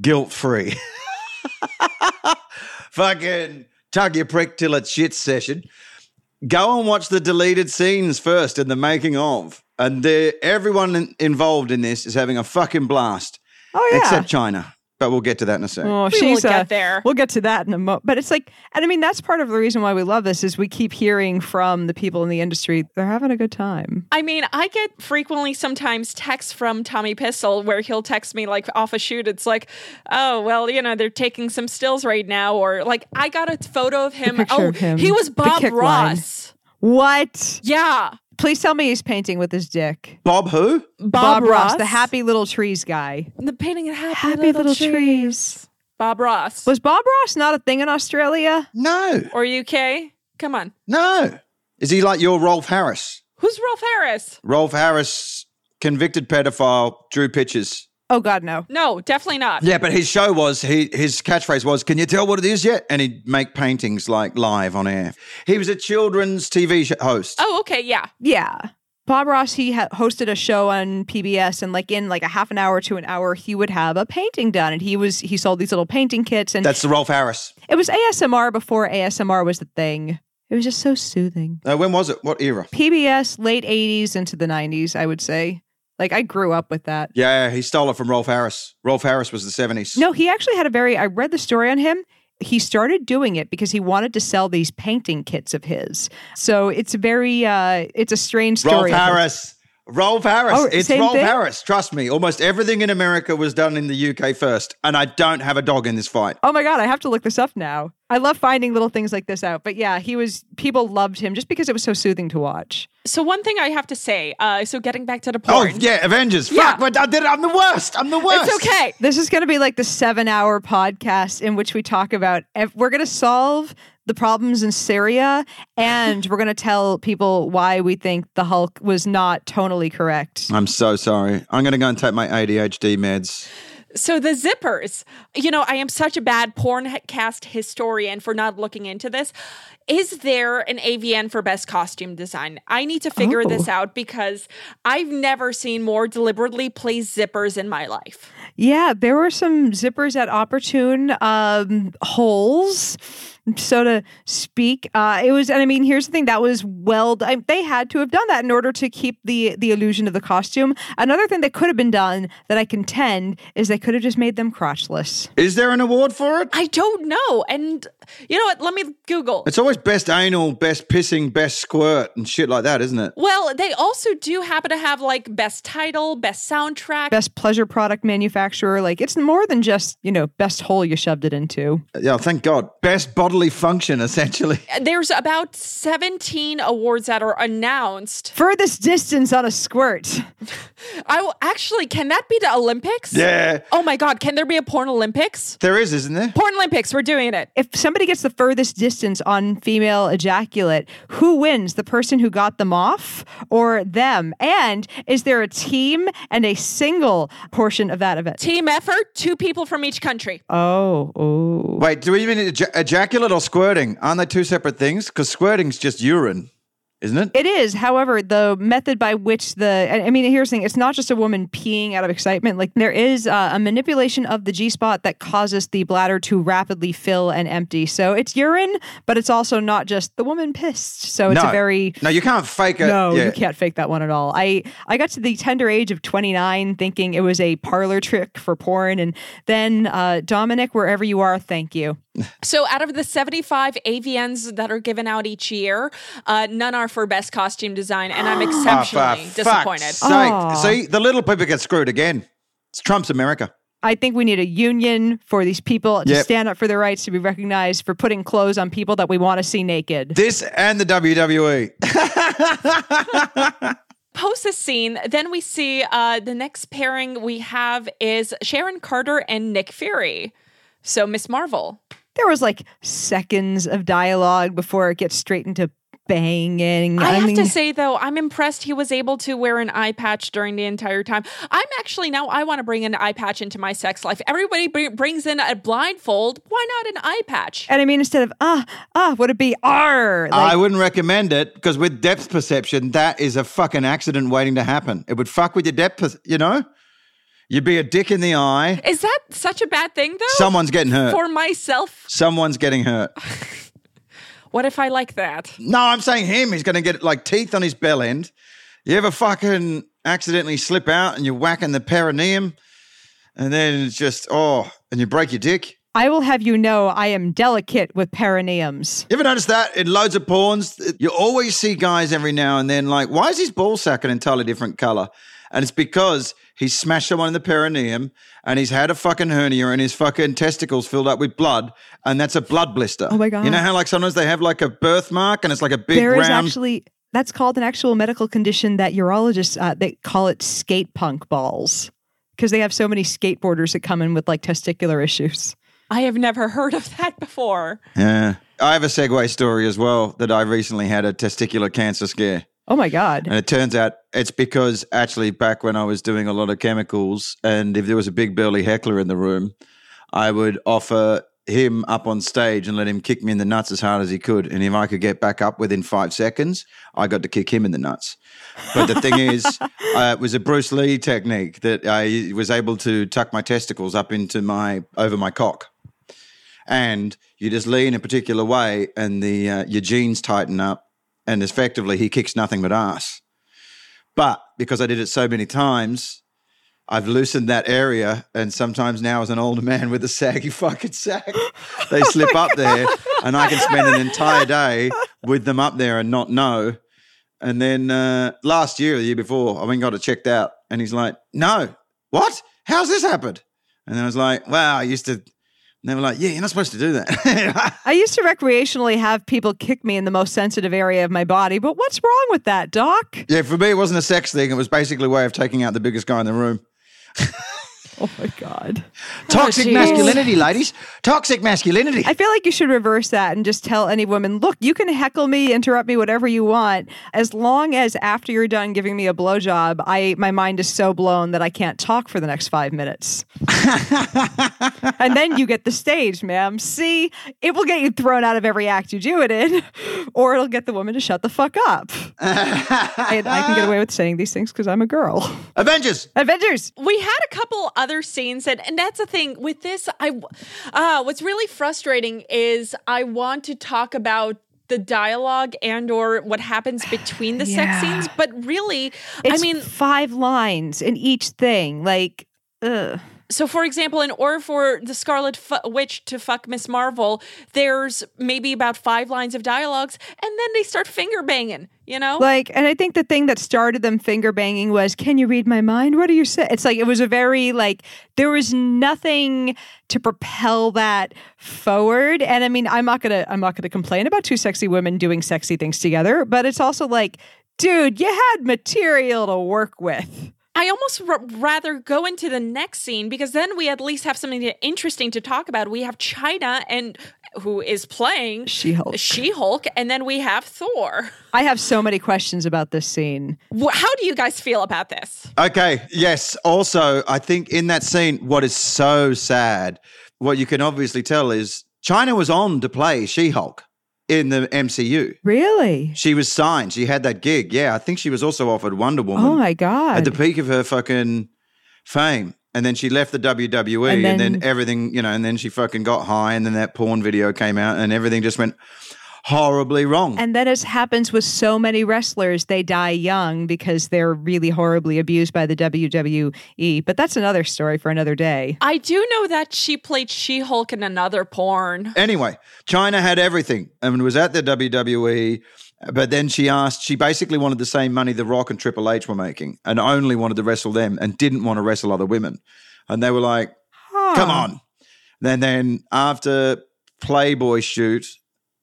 guilt free, fucking tug your prick till it's shit session, go and watch the deleted scenes first in the making of. And everyone involved in this is having a fucking blast, Oh, yeah. except Chyna. But we'll get to that in a second. Oh, We will she's get uh, there. We'll get to that in a moment. But it's like, and I mean, that's part of the reason why we love this is we keep hearing from the people in the industry they're having a good time. I mean, I get frequently sometimes texts from Tommy Pistol where he'll text me like off a shoot. It's like, oh, well, you know, they're taking some stills right now. Or like, I got a photo of him. oh, of him. he was Bob kick line. Ross. What? Yeah. Please tell me he's painting with his dick. Bob who? Bob, Ross. the happy little trees guy. The painting of happy, Happy little, little trees. trees. Bob Ross. Was Bob Ross not a thing in Australia? No, or UK? Come on. no. Is he like your Rolf Harris? Who's Rolf Harris? Rolf Harris, convicted pedophile, drew pictures. Oh God, no. No, definitely not. Yeah, but his show was he his catchphrase was, "Can you tell what it is yet?" And he'd make paintings like live on air. He was a children's TV sh- host. Oh, okay, yeah. Yeah. Bob Ross, he ha- hosted a show on PBS, and like in like a half an hour to an hour, he would have a painting done, and he was he sold these little painting kits, and That's the Rolf Harris. it was ASMR before ASMR was the thing. It was just so soothing. Uh, when was it? What era? PBS, late '80s into the '90s, I would say. Like I grew up with that. Yeah, he stole it from Rolf Harris. Rolf Harris was the seventies. No, he actually had a very. I read the story on him. He started doing it because he wanted to sell these painting kits of his. So it's very. uh It's a strange story. his. Harris. Rolf Harris. Oh, it's Rolf thing? Harris. Trust me. Almost everything in America was done in the UK first, and I don't have a dog in this fight. Oh my god, I have to look this up now. I love finding little things like this out. But yeah, he was people loved him just because it was so soothing to watch. So one thing I have to say, uh, so getting back to the Oh yeah, Avengers. Yeah. Fuck, but I did it. I'm the worst. I'm the worst. It's okay. This is going to be like the 7-hour podcast in which we talk about ev- we're going to solve the problems in Syria and we're going to tell people why we think the Hulk was not tonally correct. I'm so sorry. I'm going to go and take my ADHD meds. So the zippers, you know, I am such a bad porn cast historian for not looking into this. Is there an AVN for best costume design? I need to figure Oh. this out because I've never seen more deliberately placed zippers in my life. Yeah, there were some zippers at opportune um, holes, so to speak. Uh, it was, and I mean, here's the thing: that was well. I, they had to have done that in order to keep the the illusion of the costume. Another thing that could have been done that I contend is they could have just made them crotchless. Is there an award for it? I don't know. And you know what? Let me Google. It's always best anal, best pissing, best squirt, and shit like that, isn't it? Well, they also do happen to have like best title, best soundtrack. Best pleasure product manufacturer, like it's more than just you know best hole you shoved it into. Yeah, thank God. Best bodily function, essentially. There's about 17 awards that are announced. Furthest distance on a squirt. I will, actually, can that be the Olympics? Yeah, Oh my God, can there be a porn Olympics? there is, isn't there? Porn Olympics, we're doing it. if somebody gets the furthest distance on female ejaculate, who wins? The person who got them off or them? And is there a team and a single portion of that event? Team effort, two people from each country. Oh, oh. Wait, do we mean eja- ejaculate or squirting? Aren't they two separate things? Because squirting's just urine, isn't it? It is, however, the method by which the, I mean, here's the thing it's not just a woman peeing out of excitement. Like, there is uh, a manipulation of the G spot that causes the bladder to rapidly fill and empty. So it's urine, but it's also not just the woman pissed. So it's no, a very, no, you can't fake it. No, yeah. you can't fake that one at all. I I got to the tender age of 29 thinking it was a parlor trick for porn and then uh Dominic wherever you are, thank you. So, out of the 75 AVNs that are given out each year, uh, none are for best costume design, and I'm Ah, exceptionally for disappointed. fuck's sake. Aw. See, the little people get screwed again. It's Trump's America. I think we need a union for these people to Yep. stand up for their rights to be recognized for putting clothes on people that we want to see naked. This and the. WWE. Post this scene, then we see uh, the next pairing we have is Sharon Carter and Nick Fury. So, Miss Marvel. There was like seconds of dialogue before it gets straight into banging. I, have mean, to say though, I'm impressed he was able to wear an eye patch during the entire time. I'm actually now I want to bring an eye patch into my sex life. Everybody br- brings in a blindfold. Why not an eye patch? and I mean, instead of ah ah, would it be r? I Like, wouldn't recommend it because with depth perception, that is a fucking accident waiting to happen. It would fuck with your depth, per- you know? You'd be a dick in the eye. Is that such a bad thing though? Someone's getting hurt. for myself. Someone's getting hurt. What if I like that? No, I'm saying him. He's going to get like teeth on his bell end. You ever fucking accidentally slip out and you're whacking the perineum and then it's just, oh, and you break your dick? I will have you know, I am delicate with perineums. You ever notice that in loads of porns? You always see guys every now and then like, why is his ball sack an entirely different color? And it's because he's smashed someone in the perineum and he's had a fucking hernia and his fucking testicles filled up with blood and that's a blood blister. Oh my God. You know how like sometimes they have like a birthmark and it's like a big There is round actually that's called an actual medical condition that urologists uh, they call it skate punk balls because they have so many skateboarders that come in with like testicular issues. I have never heard of that before. Yeah. I have a segue story as well that I recently had a testicular cancer scare. Oh my god! And it turns out it's because actually back when I was doing a lot of chemicals and if there was a big burly heckler in the room, I would offer him up on stage and let him kick me in the nuts as hard as he could. And if I could get back up within five seconds, I got to kick him in the nuts. But the thing is, uh, it was a Bruce Lee technique that I was able to tuck my testicles up into my over my cock and you just lean a particular way and the uh, your jeans tighten up and effectively he kicks nothing but ass. But because i did it so many times i've loosened that area and sometimes now as an older man with a saggy fucking sack they slip up there and i can spend an entire day with them up there and not know. And then uh, last year or the year before i went and got it checked out and he's like no what? How's this happened? And i was like wow i used to and they were like, yeah, you're not supposed to do that. I used to recreationally have people kick me in the most sensitive area of my body, but what's wrong with that, Doc? yeah, for me, it wasn't a sex thing. It was basically a way of taking out the biggest guy in the room. Oh my god! Toxic oh, jeez. masculinity, ladies. Toxic masculinity. I feel like you should reverse that and just tell any woman, look, you can heckle me, interrupt me, whatever you want, as long as after you're done giving me a blowjob, I my mind is so blown that I can't talk for the next five minutes. and then you get the stage, ma'am. See, it will get you thrown out of every act you do it in, or it'll get the woman to shut the fuck up. and I can get away with saying these things because I'm a girl. Avengers. Avengers. we had a couple other scenes and, and that's the thing with this i uh what's really frustrating is i want to talk about the dialogue and or what happens between the Yeah. sex scenes but really It's i mean five lines in each thing. Like, ugh. So for example in order for the scarlet Fu- witch to fuck miss marvel there's maybe about five lines of dialogues and then they start finger banging you know Like, and I think the thing that started them finger banging was, "Can you read my mind? What do you say?" It's like it was a very like there was nothing to propel that forward. And I mean, I'm not gonna I'm not gonna complain about two sexy women doing sexy things together, but it's also like, dude, you had material to work with. I almost r- rather go into the next scene because then we at least have something interesting to talk about. We have Chyna and who is playing She-Hulk. She-Hulk, and then we have Thor. I have so many questions about this scene. How do you guys feel about this? Okay. Yes. Also, I think in that scene, what is so sad, what you can obviously tell is Chyna was on to play She Hulk in the MCU. Really? She was signed. She had that gig. Yeah. I think she was also offered Wonder Woman. Oh my god! at the peak of her fucking fame. And then she left the WWE And and then, then- everything, you know, and then she fucking got high and then that porn video came out and everything just went horribly wrong. And then, as happens with so many wrestlers, they die young because they're really horribly abused by the WWE. But that's another story for another day. I do know that she played She-Hulk in another porn. anyway, Chyna had everything and was at the WWE. But then she asked, she basically wanted the same money The Rock and Triple H were making and only wanted to wrestle them and didn't want to wrestle other women. And they were like, come on. Then, then after Playboy shoot,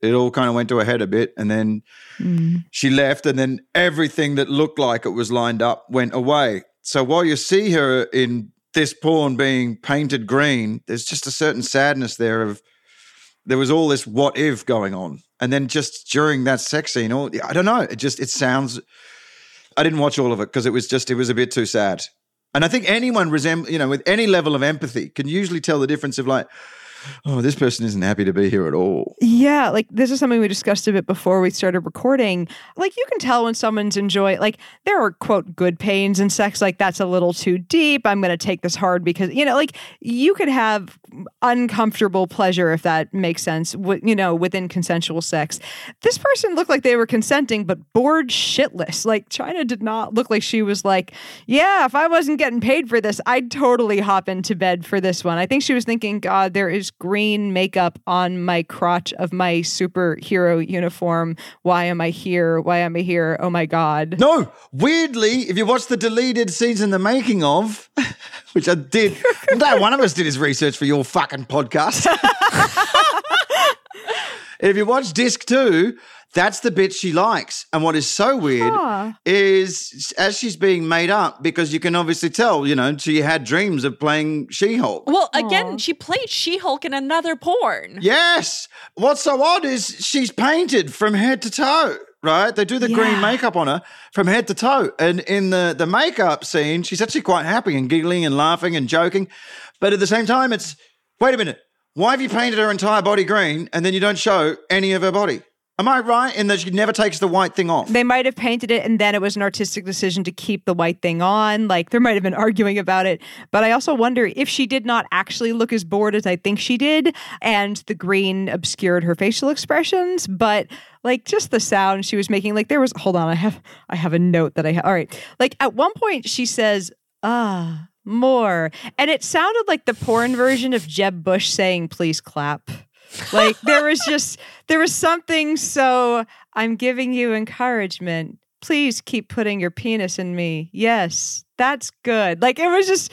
it all kind of went to a head a bit. And then Mm. she left, and then everything that looked like it was lined up went away. So while you see her in this porn being painted green, there's just a certain sadness there of there was all this what if going on. And then just during that sex scene, all I don't know, it just it sounds I didn't watch all of it because it was just it was a bit too sad. And I think anyone resemble, you know, with any level of empathy can usually tell the difference of like, oh, this person isn't happy to be here at all. Yeah, like this is something we discussed a bit before we started recording. Like you can tell when someone's enjoy like there are quote good pains in sex like that's a little too deep. I'm to take this hard because you know like you could have uncomfortable pleasure if that makes sense, w- you know, within consensual sex. This person looked like they were consenting but bored shitless. Like Chyna did not look like she was like, "Yeah, if I wasn't getting paid for this, I'd totally hop into bed for this one." I think she was thinking, "God, there is green makeup on my crotch of my superhero uniform. Why am I here? Why am I here? Oh my god. No, weirdly, if you watch the deleted scenes in the making of, which I did, no one of us did his research for your fucking podcast. if you watch disc two, that's the bit she likes. And what is so weird Huh. is as she's being made up, because you can obviously tell, you know, she had dreams of playing She Hulk. Well, again, Aw. she played She-Hulk in another porn. Yes. What's so odd is she's painted from head to toe, right? They do the green makeup on her from head to toe. And in the, the makeup scene, she's actually quite happy and giggling and laughing and joking. But at the same time, it's wait a minute. Why have you painted her entire body green and then you don't show any of her body? Am I right in that she never takes the white thing off? They might have painted it and then it was an artistic decision to keep the white thing on. Like there might have been arguing about it. But I also wonder if she did not actually look as bored as I think she did and the green obscured her facial expressions, but like just the sound she was making like there was hold on, I have I have a note that I have. All right. Like at one point she says, "Ah, more." And it sounded like the porn version of Jeb Bush saying, "Please clap." Like there was just there was something so i'm giving you encouragement. Please keep putting your penis in me. Yes that's good. Like it was just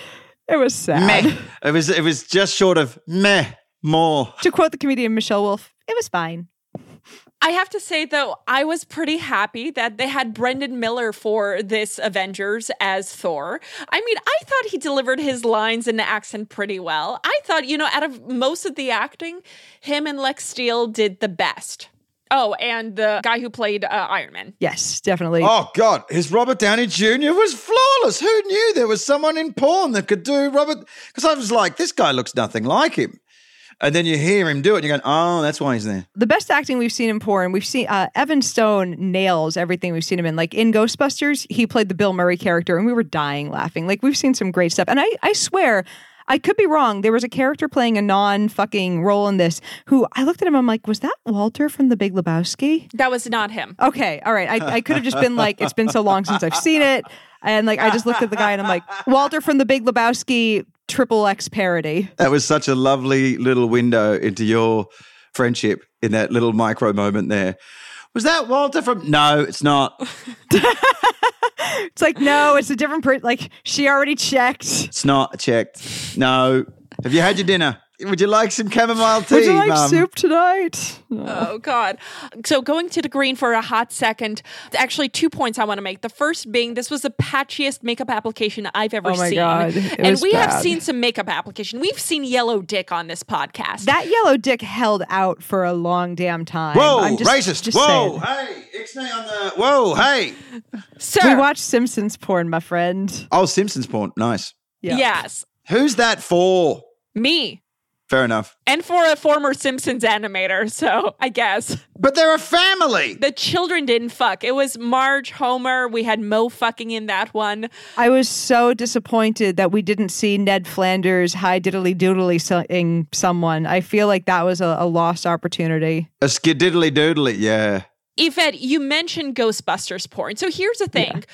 it was sad. Meh. It was it was just short of meh more. to quote the comedian michelle wolf it was fine I have to say though, I was pretty happy that they had Brendon Miller for this Avengers as Thor. I mean, I thought he delivered his lines and accent pretty well. I thought, you know, out of most of the acting, him and Lex Steele did the best. Oh, and the guy who played uh, Iron Man. yes definitely Oh God, his Robert Downey Jr. was flawless. Who knew there was someone in porn that could do Robert? Because I was like, this guy looks nothing like him. And then you hear him do it, and you're going, oh, that's why he's there. the best acting we've seen in porn we've seen uh, evan stone nails everything we've seen him in like in ghostbusters he played the bill murray character and we were dying laughing like we've seen some great stuff and i i swear I could be wrong. There was a character playing a non fucking role in this who I looked at him. I'm like, was that Walter from The Big Lebowski? That was not him. Okay, all right. I, I could have just been like, it's been so long since I've seen it. And like, I just looked at the guy and I'm like, Walter from The Big Lebowski, triple X parody. That was such a lovely little window into your friendship in that little micro moment there. Was that Walter from? No, it's not. It's like, no, it's a different person. Like, she already checked. It's not checked. No. Have you had your dinner? Would you like some chamomile tea, Would you like Mum? soup tonight? Oh God! So going to the green for a hot second. Actually, two points I want to make. The first being this was the patchiest makeup application I've ever seen. Oh my seen, God, it and was we have seen some makeup application. We've seen yellow dick on this podcast. That yellow dick held out for a long damn time. Whoa, I'm just, racist. just Whoa, saying. hey, Ixnay on the. Whoa, hey. Sir, We watched Simpsons porn, my friend. Oh, Simpsons porn. Nice. Yeah. yes, Who's that for? me, Fair enough. and for a former Simpsons animator. So I guess But they're a family. the children didn't fuck. It was Marge, Homer. We had Mo fucking in that one. I was so disappointed that we didn't see Ned Flanders high diddly doodly saying someone. I feel like that was a, a lost opportunity. A skididdly doodly. Yeah. Yvette, you mentioned Ghostbusters porn. So here's the thing.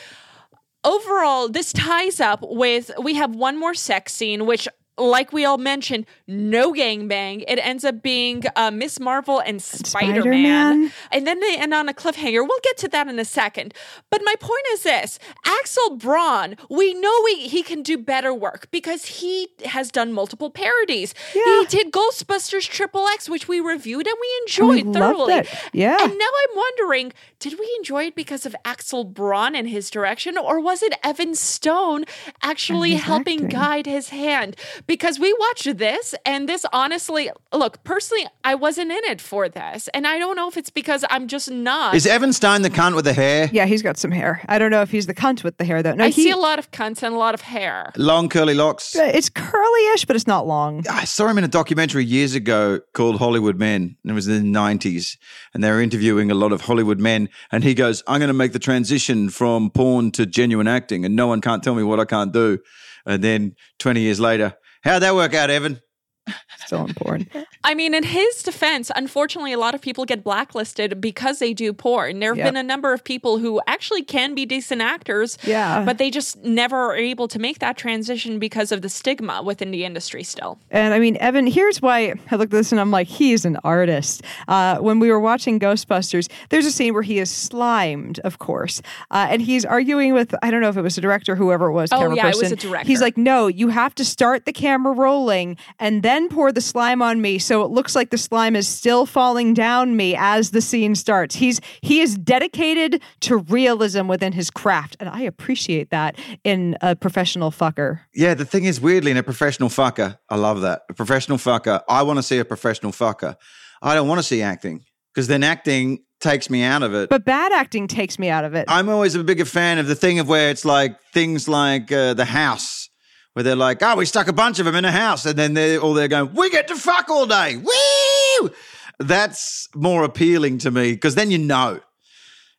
Overall, this ties up with we have one more sex scene, which, like we all mentioned, no gangbang. It ends up being uh, Miss Marvel and Spider Man. And then they end on a cliffhanger. We'll get to that in a second. But my point is this Axel Braun, we know we, he can do better work because he has done multiple parodies. Yeah. He did Ghostbusters Triple X, which we reviewed and we enjoyed loved thoroughly. Yeah. And now I'm wondering, did we enjoy it because of Axel Braun and his direction, or was it Evan Stone actually helping guide his hand? Because we watched this, and this honestly, look, personally, I wasn't in it for this. And I don't know if it's because I'm just not. Is Evan Stein the cunt with the hair? Yeah, he's got some hair. I don't know if he's the cunt with the hair though. No, I he, see a lot of cunts and a lot of hair. Long curly locks. Uh, it's curly-ish, but it's not long. I saw him in a documentary years ago called Hollywood Men, and it was in the 90s. And they were interviewing a lot of Hollywood men. And he goes, I'm going to make the transition from porn to genuine acting, and no one can't tell me what I can't do. And then 20 years later, how'd that work out, Evan? Still important. I mean, in his defense, unfortunately, a lot of people get blacklisted because they do porn. There have Yep. been a number of people who actually can be decent actors, Yeah. but they just never are able to make that transition because of the stigma within the industry still. And I mean, Evan, here's why I look at this and I'm like, he's an artist. Uh, when we were watching Ghostbusters, there's a scene where he is slimed, of course, uh, and he's arguing with I don't know if it was a director, whoever it was, Oh, camera yeah, it was person. a director. He's like, no, you have to start the camera rolling and then pour the slime on me, so it looks like the slime is still falling down me as the scene starts. He's he is dedicated to realism within his craft, and I appreciate that in a professional fucker. Yeah, the thing is, weirdly, in a professional fucker, I love that. A professional fucker, I want to see a professional fucker. I don't want to see acting because then acting takes me out of it. But bad acting takes me out of it. I'm always a bigger fan of the thing of where it's like things like uh, the house, where they're like, "Oh, we stuck a bunch of them in a house," and then they're all they're going, "We get to fuck all day." Woo! That's more appealing to me because then you know,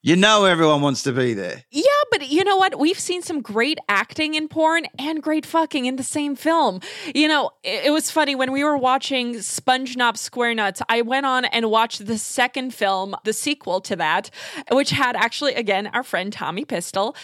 you know, everyone wants to be there. Yeah, but you know what? We've seen some great acting in porn and great fucking in the same film. You know, it, it was funny when we were watching SpongeKnob SquareNuts. I went on and watched the second film, the sequel to that, which had actually again our friend Tommy Pistol.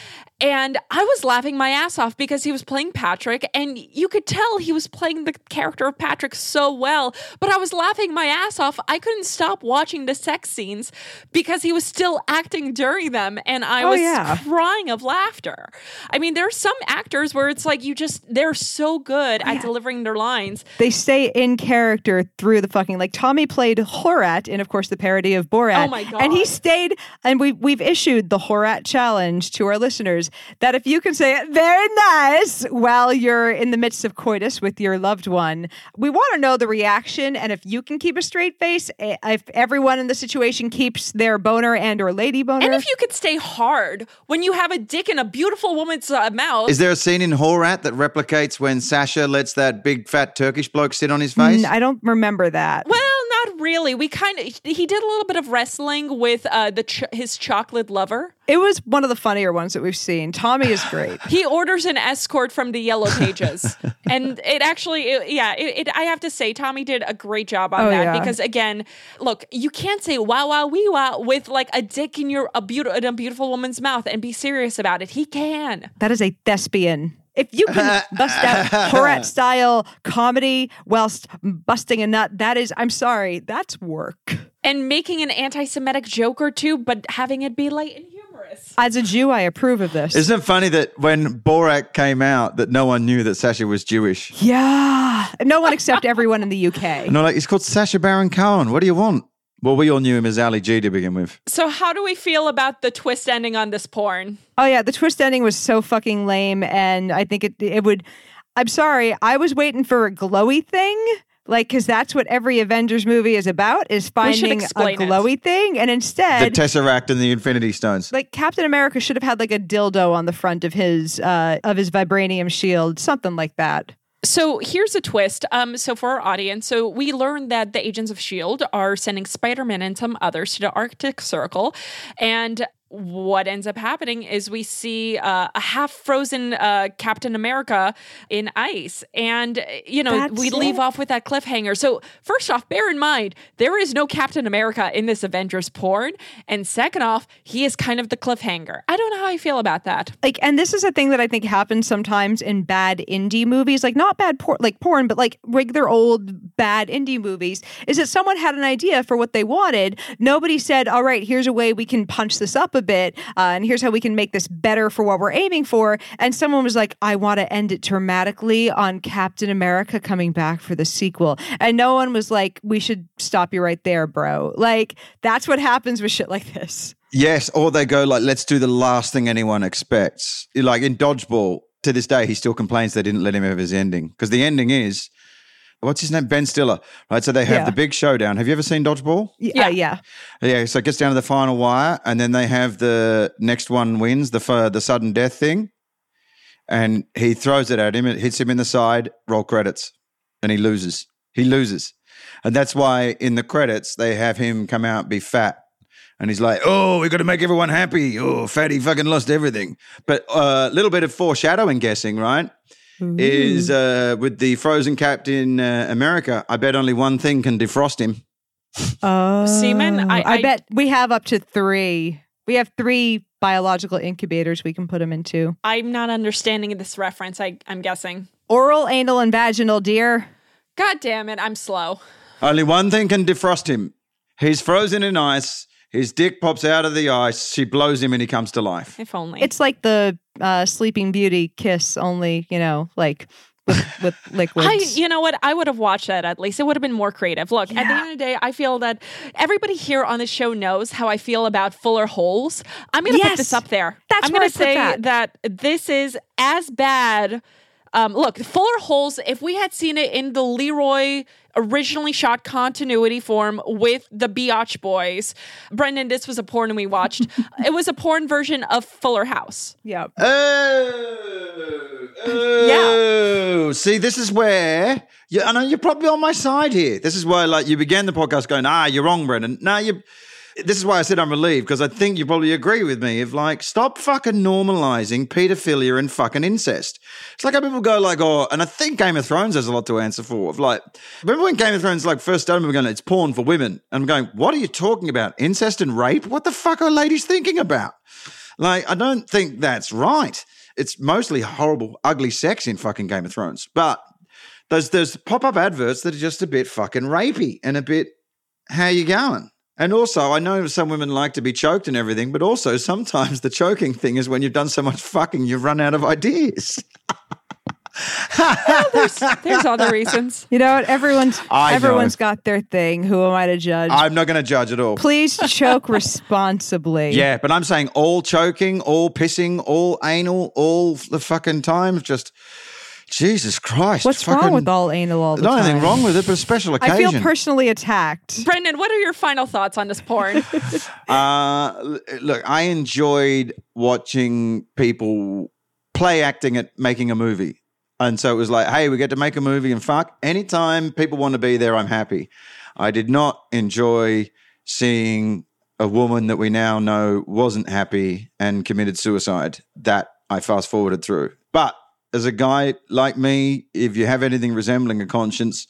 And I was laughing my ass off because he was playing Patrick, and you could tell he was playing the character of Patrick so well. But I was laughing my ass off. I couldn't stop watching the sex scenes because he was still acting during them, and I Oh, was yeah. crying of laughter. I mean, there are some actors where it's like you just they're so good at delivering their lines. they stay in character through the fucking like Tommy played Horat in of course the parody of Borat. Oh my And he stayed and we we've issued the Horat challenge to our listeners that if you can say very nice while you're in the midst of coitus with your loved one, we want to know the reaction and if you can keep a straight face, eh, if everyone in the situation keeps their boner and or lady boner. And if you could stay hard when you have a dick in a beautiful woman's uh, mouth. Is there a scene in Horat that replicates when Sacha lets that big fat Turkish bloke sit on his face? Mm, I don't remember that. well, not really. We kind of he did a little bit of wrestling with uh, the ch- his chocolate lover. It was one of the funnier ones that we've seen. Tommy is great. He orders an escort from the Yellow Pages, and it actually, it- yeah, it, it, I have to say, Tommy did a great job on Oh, that yeah. because again, look, you can't say wow wow wee wow with like a dick in your a beautiful in a beautiful woman's mouth and be serious about it. He can. That is a thespian. If you can bust out Horat style comedy whilst busting a nut, that is, I'm sorry, that's work. and making an anti-Semitic joke or two, but having it be light and humorous. As a Jew, I approve of this. Isn't it funny that when Borat came out, that no one knew that Sacha was Jewish? yeah. No one except everyone in the UK. And they're like, it's called Sacha Baron Cohen. What do you want? Well, we all knew him as Ali G to begin with. So, how do we feel about the twist ending on this porn? Oh yeah, the twist ending was so fucking lame, and I think it it would. I'm sorry, I was waiting for a glowy thing, like because that's what every Avengers movie is about is finding a explain it. glowy thing, and instead The. Tesseract and the Infinity Stones. like Captain America should have had like a dildo on the front of his uh, of his vibranium shield, something like that. So here's a twist. Um, so for our audience, so we learned that the agents of Shield are sending Spider-Man and some others to the Arctic Circle, and what ends up happening is we see uh, a half-frozen uh, Captain America in ice, and you know That's we leave off with that cliffhanger. So first off, bear in mind there is no Captain America in this Avengers porn, and second off, he is kind of the cliffhanger. I don't know how I feel about that. Like, and this is a thing that I think happens sometimes in bad indie movies, like not bad por- like porn, but like regular old bad indie movies. Is that someone had an idea for what they wanted? Nobody said, "All right, here's a way we can punch this up a bit, uh, and here's how we can make this better for what we're aiming for. And someone was like, I want to end it dramatically on Captain America coming back for the sequel. And no one was like, we should stop you right there, bro. Like, that's what happens with shit like this. Yes, or they go like, let's do the last thing anyone expects. Like in Dodgeball, to this day, he still complains they didn't let him have his ending because the ending is, what's his name? Ben Stiller, right? So they have Yeah. the big showdown. Have you ever seen Dodgeball? Yeah, yeah. Yeah, so it gets down to the final wire, and then they have the next one wins the f- the sudden death thing, and he throws it at him. It hits him in the side. Roll credits, and he loses. He loses, and that's why in the credits they have him come out and be fat, and he's like, "Oh, we got to make everyone happy. Oh, fatty fucking lost everything." But a uh, little bit of foreshadowing, guessing, right? Is uh, with the frozen Captain uh, America. I bet only one thing can defrost him. Oh, Semen? I- I- bet we have up to three. We have three biological incubators we can put them into. I'm not understanding this reference. I, I'm guessing. Oral, anal, and vaginal, dear. God damn it, I'm slow. Only one thing can defrost him. He's frozen in ice. His dick pops out of the ice. She blows him and he comes to life. If only. It's like the uh, Sleeping Beauty kiss, only you know, like with, with liquids. I, you know what? I would have watched that at least. It would have been more creative. Look, at the end of the day, I feel that everybody here on the show knows how I feel about Fuller Holes. I'm going to Yes. put this up there. That's I'm gonna I put say that. this is as bad. Um, look, Fuller Holes, if we had seen it in the Leroy originally shot continuity form with the Biatch Boys, Brendon, this was a porn we watched. it was a porn version of Fuller House. yeah. Oh, oh. See, this is where you, I know you're probably on my side here. This is why, like, you began the podcast going, "Ah, you're wrong, Brendon." No, you. This is why I said I'm relieved because I think you probably agree with me. Of like, stop fucking normalizing pedophilia and fucking incest. It's like how people go like, oh, and I think Game of Thrones has a lot to answer for. Of like, remember when Game of Thrones like first started, we were going, it's porn for women, and I'm going, what are you talking about? Incest and rape? What the fuck are ladies thinking about? Like, I don't think that's right. It's mostly horrible, ugly sex in fucking Game of Thrones. But there's there's pop up adverts that are just a bit fucking rapey and a bit how you going. And also, I know some women like to be choked and everything, but also sometimes the choking thing is when you've done so much fucking, you've run out of ideas. There's other reasons. You know what? Everyone's I know. everyone's got their thing. Who am I to judge? I'm not going to judge at all. Please choke responsibly. Yeah, but I'm saying all choking, all pissing, all anal, all the fucking time. Just Jesus Christ. What's fucking, wrong with all anal all the Not time? anything wrong with it, but a special occasion. I feel personally attacked. Brendon, what are your final thoughts on this porn? Uh, look, I enjoyed watching people play acting at making a movie. And so it was like, hey, we get to make a movie and fuck. Anytime people want to be there, I'm happy. I did not enjoy seeing a woman that we now know wasn't happy and committed suicide. That I fast forwarded through. But as a guy like me, if you have anything resembling a conscience,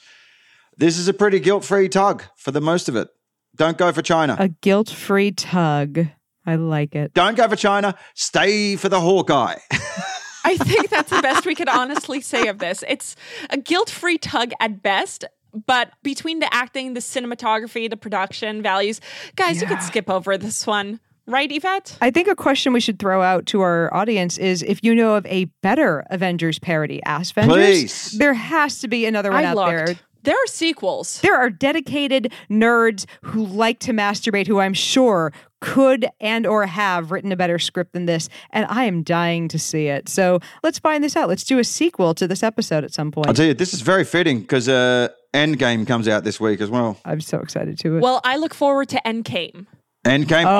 this is a pretty guilt free tug for the most of it. Don't go for Chyna. A guilt-free tug. I like it. Don't go for Chyna. Stay for the Hawkeye. I think that's the best we could honestly say of this. It's a guilt free tug at best. But between the acting, the cinematography, the production values, guys, you could skip over this one. Right, Yvette? I think a question we should throw out to our audience is if you know of a better Avengers parody, Ask Avengers. Please. There has to be another one I out looked. there. There are sequels. There are dedicated nerds who like to masturbate who I'm sure could and or have written a better script than this and I am dying to see it. So let's find this out. Let's do a sequel to this episode at some point. I'll tell you, this is very fitting because uh, Endgame comes out this week as well. I'm so excited to it. Well, I look forward to Endgame. Endgame. oh,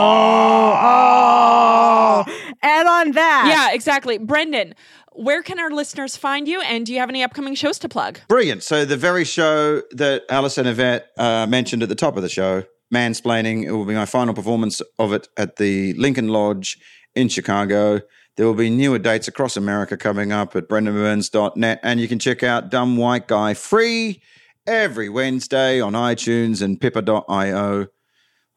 and on that. Yeah, exactly. Brendon, where can our listeners find you? And do you have any upcoming shows to plug? Brilliant. So the very show that Alice and Yvette uh, mentioned at the top of the show, Mansplaining, it will be my final performance of it at the Lincoln Lodge in Chicago. There will be newer dates across America coming up at brendonburns.net. And you can check out Dumb White Guy free every Wednesday on iTunes and pippa.io,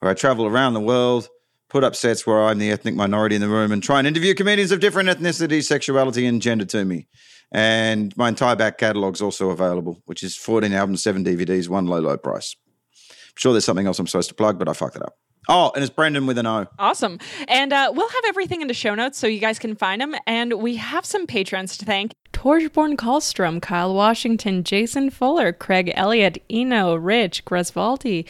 where I travel around the world, put up sets where I'm the ethnic minority in the room, and try and interview comedians of different ethnicity, sexuality, and gender to me. And my entire back catalogue's also available, which is 14 albums, seven DVDs, one low, low price. I'm sure there's something else I'm supposed to plug, but I fucked it up. Oh, and it's Brendon with an O. Awesome. And uh, we'll have everything in the show notes so you guys can find them. And we have some patrons to thank. Torsborn Kallstrom, Kyle Washington, Jason Fuller, Craig Elliott, Eno, Rich, Gresvaldi,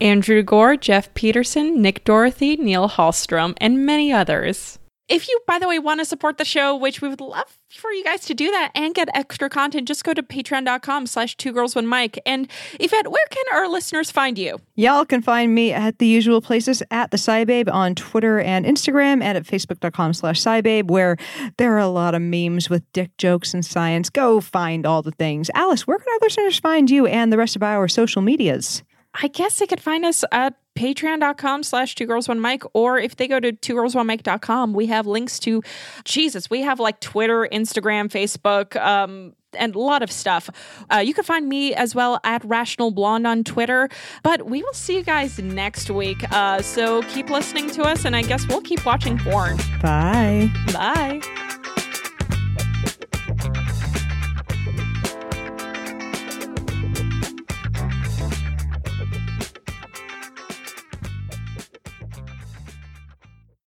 Andrew Gore, Jeff Peterson, Nick Dorothy, Neil Hallstrom, and many others. If you, by the way, want to support the show, which we would love for you guys to do that and get extra content, just go to patreon.com slash two girls one mic. And Yvette, where can our listeners find you? Y'all can find me at the usual places at the SciBabe on Twitter and Instagram and at facebook.com slash SciBabe, where there are a lot of memes with dick jokes and science. Go find all the things. Alice, where can our listeners find you and the rest of our social medias? I guess they could find us at patreon.com slash two girls one mic or if they go to two girls one mic.com we have links to jesus we have like twitter instagram facebook um and a lot of stuff. Uh, you can find me as well at Rational Blonde on Twitter. But we will see you guys next week. Uh, so keep listening to us, and I guess we'll keep watching porn. Bye. Bye.